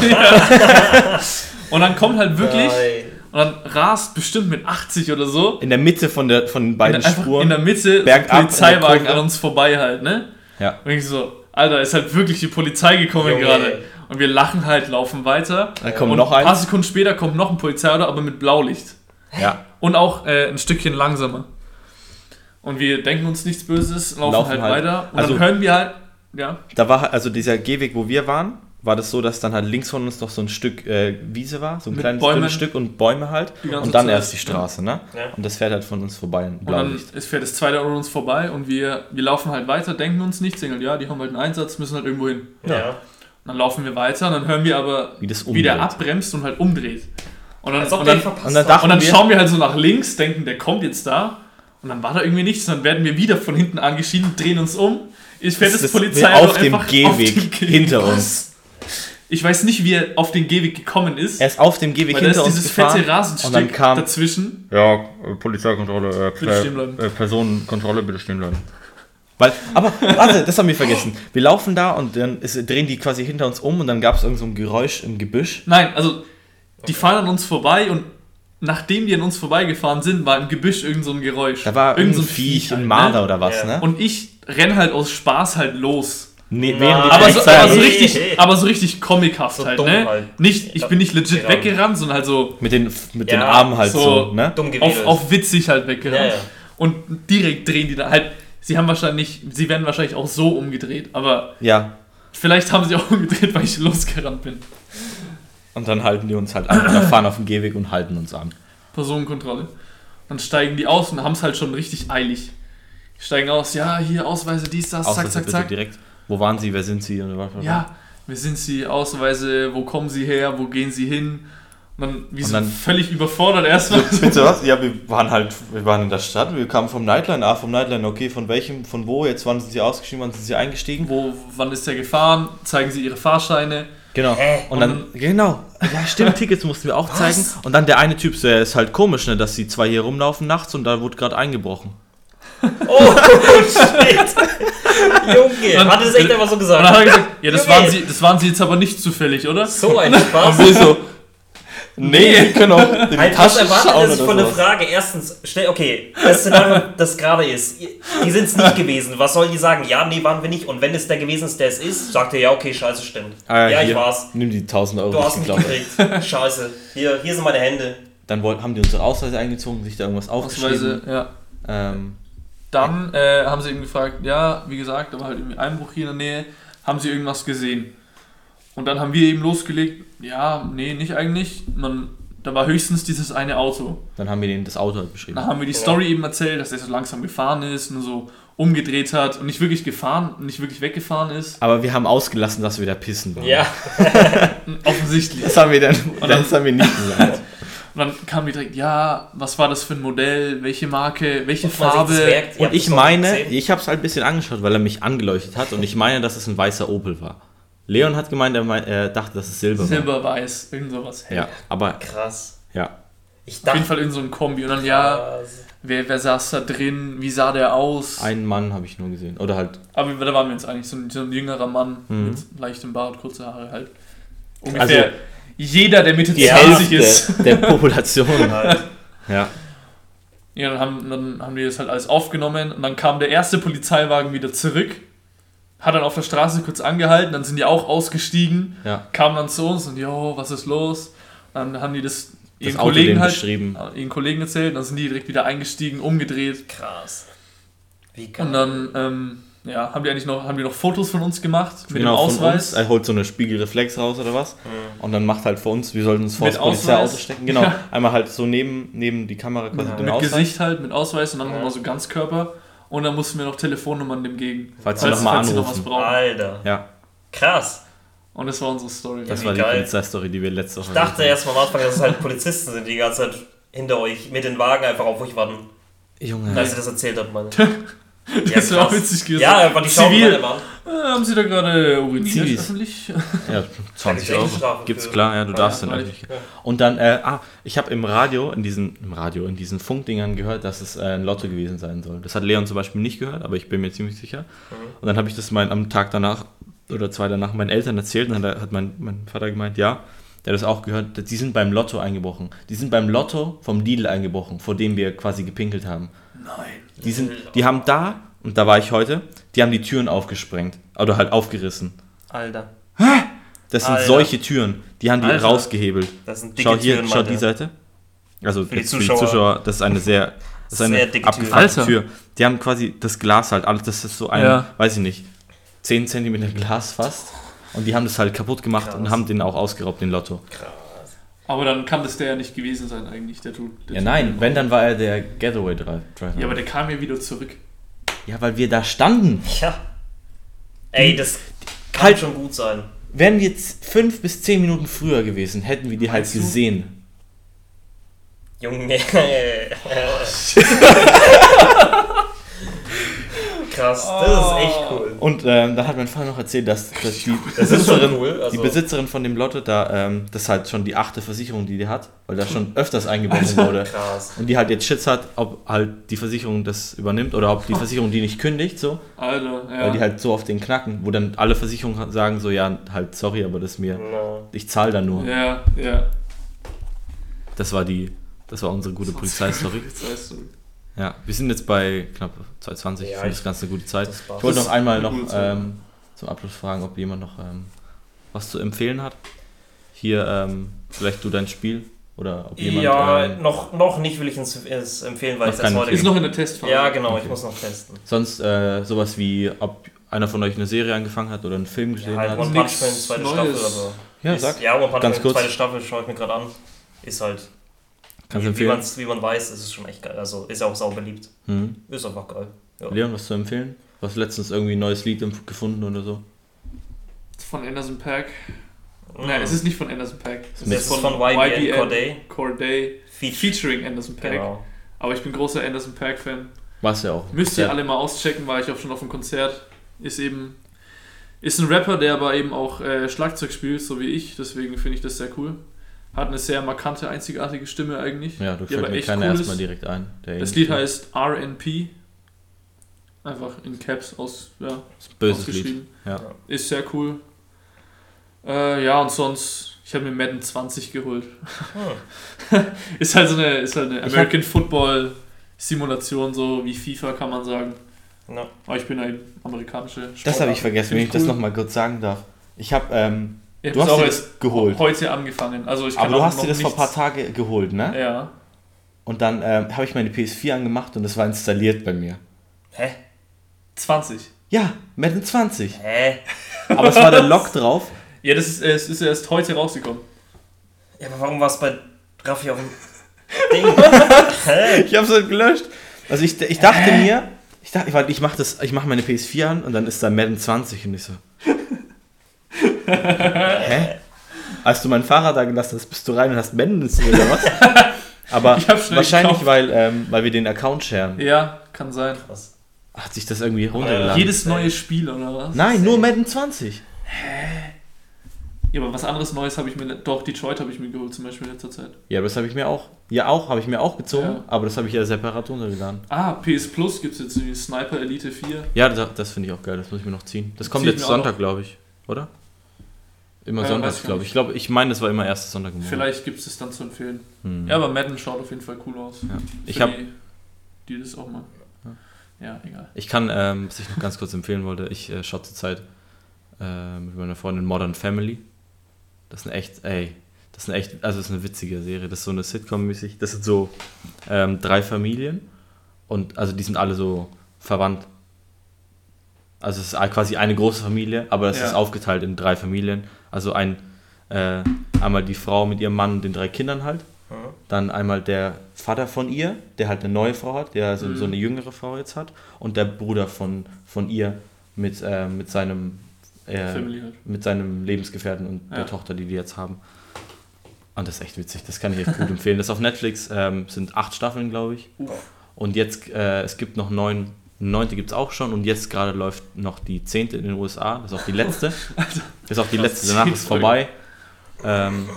Und dann kommt halt wirklich, Nein. Und dann rast bestimmt mit 80 oder so, In der Mitte von, der, von beiden in, einfach Spuren. in der Mitte Bergab, ein Polizeiwagen der an uns vorbei halt, ne? ja. Und ich so, Alter, ist halt wirklich die Polizei gekommen Junge. gerade. Und wir lachen halt, laufen weiter. Dann kommt und noch ein paar eins. Sekunden später kommt noch ein Polizeiauto, aber mit Blaulicht. Ja. Und auch äh, ein Stückchen langsamer. Und wir denken uns nichts Böses, laufen, Laufen halt, halt. weiter. Und Also- dann hören wir halt, ja, Da war also dieser Gehweg, wo wir waren, war das so, dass dann halt links von uns noch so ein Stück äh, Wiese war, so ein Mit kleines Bäumen. dünnes Stück und Bäume halt. Und dann Zeit, erst die Straße, ne? Ja. Und das fährt halt von uns vorbei, Und dann ist, fährt das zweite an uns vorbei und wir, wir laufen halt weiter, denken uns nichts, denken halt, ja, die haben halt einen Einsatz, müssen halt irgendwo hin. Und Ja. dann laufen wir weiter und dann hören wir aber, Wie das wie der umdreht. abbremst und halt umdreht. Und dann, und der dann, und dann und dann wir- schauen wir halt so nach links, denken, der kommt jetzt da. Und dann war da irgendwie nichts. Dann werden wir wieder von hinten angeschieden, drehen uns um. Ich fährt das, Das ist Polizeiauto auf dem einfach Gehweg auf dem Gehweg. hinter uns. Ich weiß nicht, wie er auf den Gehweg gekommen ist. Er ist auf dem Gehweg weil da hinter ist uns dieses gefahren. fette Rasenstück und dann kam dazwischen. ja, Polizeikontrolle, äh, Bitte stehen bleiben. äh, Personenkontrolle, bitte stehen bleiben. Weil, aber warte, das haben wir vergessen. Wir laufen da und dann ist, drehen die quasi hinter uns um und dann gab es irgend so ein Geräusch im Gebüsch. Nein, also die fahren an uns vorbei und nachdem die an uns vorbeigefahren sind, war im Gebüsch irgend so ein Geräusch. Da war irgend so ein Viech, halt, ein Marder ne? oder was, Ja. ne? Und ich renn halt aus Spaß halt los. Nee, die Aber so, aber so richtig, aber so richtig comichaft So halt, ne? halt. Nicht, ich bin nicht legit Genau. weggerannt, sondern halt so mit den, mit den Ja, Armen halt so, so ne? Dumm auf, gewesen. auf witzig halt weggerannt. Ja, ja. Und direkt drehen die da halt. sie haben wahrscheinlich, sie werden wahrscheinlich auch so umgedreht, aber Ja. vielleicht haben sie auch umgedreht, weil ich losgerannt bin. Und dann halten die uns halt an oder fahren auf dem Gehweg und halten uns an. Personenkontrolle. Dann steigen die aus und haben es halt schon richtig eilig. Die steigen aus, ja, hier Ausweise, dies, das, Ausweise zack, zack, bitte zack. direkt. Wo waren sie? Wer sind sie? Und was- was- Ja, wer sind sie? Ausweise, wo kommen sie her? Wo gehen sie hin? Und dann, wie Und so dann- völlig überfordert erstmal. Bitte was? Ja, wir waren halt, wir waren in der Stadt, wir kamen vom Nightline, ah, vom Nightline, okay, von welchem, von wo, jetzt wann sind sie ausgestiegen, wann sind sie eingestiegen? Wo, wann ist der gefahren? Zeigen sie ihre Fahrscheine. Genau. Hä? Und dann, genau, ja stimmt, Tickets mussten wir auch zeigen. Und dann der eine Typ, der ist halt komisch, ne, dass sie zwei hier rumlaufen nachts und da wurde gerade eingebrochen. Oh, shit. Junge, hat er das echt einfach so Und dann hat gesagt? er gesagt, ja, das Junge. waren, sie, das waren sie jetzt aber nicht zufällig, oder? So ein Spaß. wir so, nee, die Halt, was erwartet er sich von der. Frage? Erstens, schnell, okay, das Szenario, das gerade ist, die sind es nicht gewesen. Was sollen die sagen? Ja, nee, waren wir nicht. Und wenn es der gewesen ist, der es ist, sagt er, ja, okay, scheiße, stimmt. Ah, ja, ich hier, war's. Nimm die 1000 Euro, Du hast ich mich gekriegt. Scheiße. Hier, hier sind meine Hände. Dann wollten, haben die unsere Ausweise eingezogen, sich da irgendwas aufgeschrieben. Ausweise, ja. Ähm, Dann äh, haben sie ihn gefragt, ja, wie gesagt, aber halt irgendwie Einbruch hier in der Nähe, haben sie irgendwas gesehen? Und dann haben wir eben losgelegt, ja, nee, nicht eigentlich. Man, da war höchstens dieses eine Auto. dann haben wir denen das Auto halt beschrieben. Dann haben wir die. Story eben erzählt, dass er so langsam gefahren ist, nur so umgedreht hat und nicht wirklich gefahren, nicht wirklich weggefahren ist. Aber wir haben ausgelassen, dass wir da pissen waren. Ja. Offensichtlich. Das haben wir dann, dann- das haben wir nicht gesagt. Und dann kam die direkt, ja, was war das für ein Modell, welche Marke, welche das Farbe. merkt. Und ich meine, ich habe es halt ein bisschen angeschaut, weil er mich angeleuchtet hat und ich meine, dass es ein weißer Opel war. Leon hat gemeint, er, mein, er dachte, dass es Silber war. Silberweiß, irgend sowas. Ja, aber Krass. ja. Ich Auf dachte, jeden Fall in so einem Kombi. Und dann, ja, krass. wer, wer saß da drin, wie sah der aus? Einen Mann habe ich nur gesehen. Oder halt, Aber da waren wir jetzt eigentlich so ein, so ein jüngerer Mann Mhm. mit leichtem Bart, kurze Haare halt. Ungefähr Also, jeder, der Mitte die 20 ist. Hälfte der Population. Halt. ja. Ja, dann haben, dann haben die das halt alles aufgenommen und dann kam der erste Polizeiwagen wieder zurück, hat dann auf der Straße kurz angehalten, dann sind die auch ausgestiegen, Ja. kamen dann zu uns und jo, was ist los? Dann haben die das Das ihren Auto Kollegen halt, beschrieben. äh, ihren Kollegen erzählt, dann sind die direkt wieder eingestiegen, umgedreht Krass. Wie geil. und dann ähm, ja, haben die eigentlich noch, haben die noch Fotos von uns gemacht mit Genau, dem von uns. Ausweis. Er holt so eine Spiegelreflex raus oder was. Mhm. Und dann macht halt für uns, wir sollten uns vor Mit das Polizeiauto Ausweis. stecken. Genau, Ja. einmal halt so neben, neben die Kamera quasi Ja. den mit Ausweis. Gesicht halt, mit Ausweis und dann Ja. nochmal so Ganzkörper. Und dann mussten wir noch Telefonnummern dem gegen. Falls sie noch mal falls sie noch was brauchen. Alter. Ja, Krass. Und das war unsere Story. das war die. Polizeistory, die wir letzte Woche Ich dachte erst mal am Anfang, dass es halt Polizisten sind, die die ganze Zeit hinter euch mit den Wagen einfach auf euch warten. Junge. Als ihr das erzählt habt, meine. Das auch krass. witzig gewesen. Ja, einfach die Zivil. mal. Äh, haben Sie da gerade uriniert Zivis. öffentlich? Ja, 20 Da Euro. gibt's klar, ja, du Ja, darfst ja, eigentlich. Und dann, äh, ah, ich habe im Radio, in diesen, im Radio, in diesen Funkdingern gehört, dass es äh, ein Lotto gewesen sein soll. Das hat Leon zum Beispiel nicht gehört, aber ich bin mir ziemlich sicher. Mhm. Und dann habe ich das mein, am Tag danach oder zwei danach meinen Eltern erzählt und dann hat mein, mein Vater gemeint, ja, der hat das auch gehört, die sind beim Lotto eingebrochen. Die sind beim Lotto vom Lidl eingebrochen, vor dem wir quasi gepinkelt haben. Nein. Die, sind, die haben da, und da war ich heute, die haben die Türen aufgesprengt. Oder halt aufgerissen. Alter. Das sind Alter. solche Türen. Die haben die Alter. rausgehebelt. Das sind dicke Schau hier, Türen, schau die. Seite. Also Für die jetzt für die Zuschauer. Das ist eine sehr, das ist Sehr eine dicke Tür. abgefuckte Alter. Tür. Die haben quasi das Glas halt, alles, das ist so ein, Ja. weiß ich nicht, 10 cm Glas fast. Und die haben das halt kaputt gemacht Krass. und haben den auch ausgeraubt, den Lotto. Krass. Aber dann kann das der ja nicht gewesen sein eigentlich, der Typ. Der Ja, Typ. nein, wenn, dann war er der Getaway-Driver. Ja, aber der kam ja wieder zurück. Ja, weil wir da standen. Ja. Ey, das kann Halt- schon gut sein. Wären wir jetzt fünf bis zehn Minuten früher gewesen, hätten wir die halt Meinst du? gesehen. Junge. Krass, das ist echt cool. Und ähm, dann hat mein Vater noch erzählt, dass, dass die, Das Besitzerin, cool. Also, die Besitzerin von dem Lotto da, ähm, das ist halt schon die achte Versicherung, die die hat, weil da schon öfters eingebrochen wurde. krass. Und die halt jetzt Schiss hat, ob halt die Versicherung das übernimmt oder ob die Versicherung die nicht kündigt, so. Alter, ja. Weil die halt so auf den knacken, wo dann alle Versicherungen sagen so, ja, halt sorry, aber das ist mir, Na, ich zahle da nur. ja, ja. Das war die, das war unsere gute Polizeistory. Polizeistory. Ja, wir sind jetzt bei knapp 2,20, ich Ja, finde ich- das ganz eine gute Zeit. Ich wollte noch einmal noch ähm, zum Abschluss fragen, ob jemand noch ähm, was zu empfehlen hat. Hier, ähm, vielleicht du dein Spiel, Oder ob jemand. ja, ähm, noch, noch nicht will ich es es empfehlen, weil es erst heute Ist noch in der Testphase. Ja, genau, Okay. ich muss noch testen. sonst äh, sowas wie, ob einer von euch eine Serie angefangen hat oder einen Film gesehen Ja, halt hat. One Punch Man, zweite Neues. Staffel, aber. Ja, ist, sag. Ja, One Punch Ganz Man, kurz. zweite Staffel schaue ich mir gerade an. Ist halt. Kannst wie, wie, man's, wie man weiß, ist es schon echt geil. Also ist ja auch sau beliebt. Mhm. Ist einfach geil. Ja. Leon, was zu empfehlen? Du hast letztens irgendwie ein neues Lied gefunden oder so? Von Anderson Pack. Mhm. Nein, es ist nicht von Anderson Pack. Es Das ist von YBN Corday. Corday Feature. featuring Anderson Pack. Genau. Aber ich bin großer Anderson Pack Fan. War's ja auch. Müsst ihr Sehr- alle mal auschecken, war ich auch schon auf dem Konzert. Ist eben ist ein Rapper, der aber eben auch äh, Schlagzeug spielt, so wie ich. Deswegen finde ich das sehr cool. Hat eine sehr markante, einzigartige Stimme eigentlich. Ja, du fällt aber mir echt keiner cool erstmal ist. direkt ein. Der Das Lied heißt RNP. Einfach in Caps aus, ja, böses Lied. ausgeschrieben. Ja. Ist sehr cool. Äh, ja, und sonst, ich habe mir Madden 20 geholt. Hm. Ist halt so eine, ist halt eine Ich American Football Simulation, so wie FIFA kann man sagen. Ja. Aber ich bin ein amerikanische Das Sportart. habe ich vergessen, wenn ich das cool. nochmal kurz sagen darf. Ich habe, ähm, Ich du hab's hast auch dir das geholt. heute angefangen. Also ich kann Aber du hast dir das vor ein paar Tagen geholt, ne? Ja. Und dann ähm, habe ich meine PS4 angemacht und es war installiert bei mir. Hä? 20. Ja, Madden 20. Hä? Aber es war der Lock drauf. Ja, das ist, es ist erst heute rausgekommen. Ja, aber warum war es bei Raffi auf dem Ding? Hä? Ich habe es halt gelöscht. Also ich, ich dachte mir, ich dachte, ich mache das, ich mache meine PS4 an und dann ist da Madden 20 und ich so. Hä? Als du mein Fahrrad da gelassen hast, bist du rein und hast Madden installiert oder was? Aber wahrscheinlich, gekauft. weil, ähm, weil wir den Account sharen, Ja, kann sein. Was? hat sich das irgendwie runtergeladen. Jedes neue Spiel oder was? Nein, nur Madden 20. Ja, aber was anderes Neues habe ich mir. Doch, Detroit habe ich mir geholt, zum Beispiel in letzter Zeit. Ja, aber das habe ich mir auch. Ja, auch, habe ich mir auch gezogen, Ja. aber das habe ich ja separat runtergeladen. Ah, PS Plus gibt es jetzt die Sniper Elite 4. Ja, das, das finde ich auch geil, das muss ich mir noch ziehen. Das kommt jetzt Sonntag, glaube ich, oder? Immer Ja, sonntags, ich glaube ich. Ich glaube, ich meine, das war immer erster Sonntag im Monat. Vielleicht gibt es das dann zu empfehlen. Hm. Ja, aber Madden schaut auf jeden Fall cool aus. Ja. Ich habe die, die das auch mal. Ja, egal. Ich kann, ähm, was ich noch ganz kurz empfehlen wollte, ich äh, schaue zurzeit äh, mit meiner Freundin Modern Family. Das ist eine echt, ey, das ist eine echt, also das ist eine witzige Serie. Das ist so eine Sitcom-mäßig. Das sind so ähm, drei Familien und also die sind alle so verwandt. Also es ist quasi eine große Familie, aber das Ja. ist aufgeteilt in drei Familien. Also ein, äh, einmal die Frau mit ihrem Mann und den drei Kindern halt. Dann einmal der Vater von ihr, der halt eine neue Frau hat, der so, Mhm. so eine jüngere Frau jetzt hat. Und der Bruder von, von ihr mit, äh, mit, seinem, äh, Family halt. mit seinem Lebensgefährten und Ja. der Tochter, die die jetzt haben. Und das ist echt witzig, das kann ich echt gut empfehlen. Das ist auf Netflix ähm, sind acht Staffeln, glaube ich. Uff. Und jetzt, äh, es gibt noch neun, neunte gibt es auch schon und jetzt gerade läuft noch die zehnte in den USA. Das ist auch die letzte. Das ist auch die letzte, danach ist vorbei. Ähm,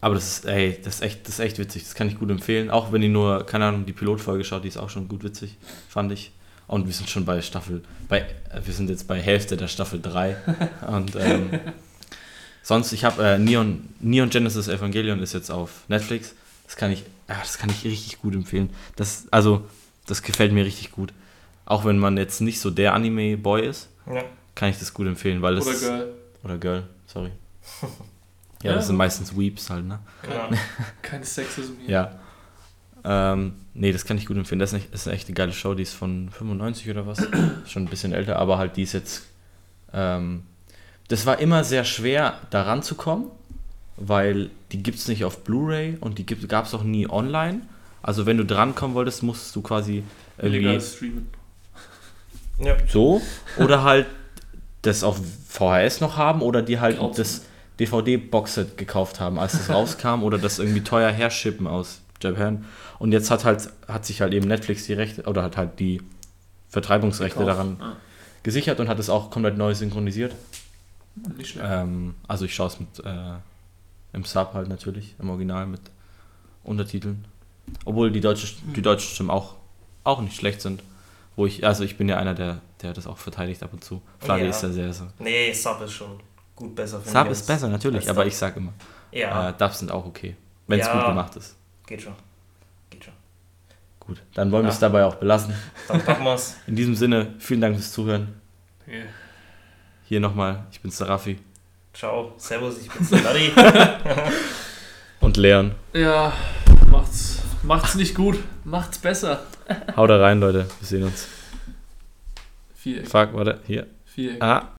aber das ist, ey, das ist echt, das ist echt witzig. Das kann ich gut empfehlen. Auch wenn ihr nur, keine Ahnung, die Pilotfolge schaut, die ist auch schon gut witzig, fand ich. Und wir sind schon bei Staffel, bei, äh, wir sind jetzt bei Hälfte der Staffel 3. Und ähm, sonst, ich habe äh, Neon, Neon Genesis Evangelion ist jetzt auf Netflix. Das kann ich, ja, das kann ich richtig gut empfehlen. Das, also, das gefällt mir richtig gut. Auch wenn man jetzt nicht so der Anime-Boy ist, Ja. kann ich das gut empfehlen, weil das Oder Girl. oder Girl, sorry. Ja, Ja. das sind meistens Weeps halt, ne? Ja. Kein Sexism hier. Ja. Ähm, nee, das kann ich gut empfehlen. Das ist, echt, das ist eine echte geile Show, die ist von 95 oder was. Schon ein bisschen älter, aber halt die ist jetzt. Ähm, das war immer sehr schwer, da ranzukommen, weil die gibt es nicht auf Blu-ray und die gab es auch nie online. Also wenn du drankommen wolltest, musstest du quasi irgendwie Illegal streamen. Ja. so oder halt das auf VHS noch haben oder die halt Kaufen. das DVD-Boxset gekauft haben, als das rauskam oder das irgendwie teuer herschippen aus Japan. Und jetzt hat halt hat sich halt eben Netflix die Rechte oder hat halt die Vertreibungsrechte Gekauft. daran Ah, gesichert und hat es auch komplett neu synchronisiert. nicht schlecht. Ähm, also ich schaue es mit äh, im Sub halt natürlich, im Original mit Untertiteln. Obwohl die deutsche, die deutschen Stimmen auch, auch nicht schlecht sind. Wo ich, also ich bin ja einer, der, der das auch verteidigt ab und zu. Fladi Ja. ist ja sehr so. Nee, Sub ist schon gut besser. Sub ist besser, natürlich, aber ich sag immer, Ja, äh, Dubs sind auch okay. Wenn es Ja. gut gemacht ist. geht schon. Geht schon. Gut, dann wollen wir es dabei auch belassen. Dann packen wir's. In diesem Sinne, vielen Dank fürs Zuhören. Yeah. Hier nochmal, ich bin's der Raffi. Ciao. Servus, ich bin's der Daddy. Und Leon. Ja, macht's, macht's nicht gut. Macht's besser. Haut da rein, Leute. Wir sehen uns. Viereck. Fuck, warte, hier. Viereck. Ah,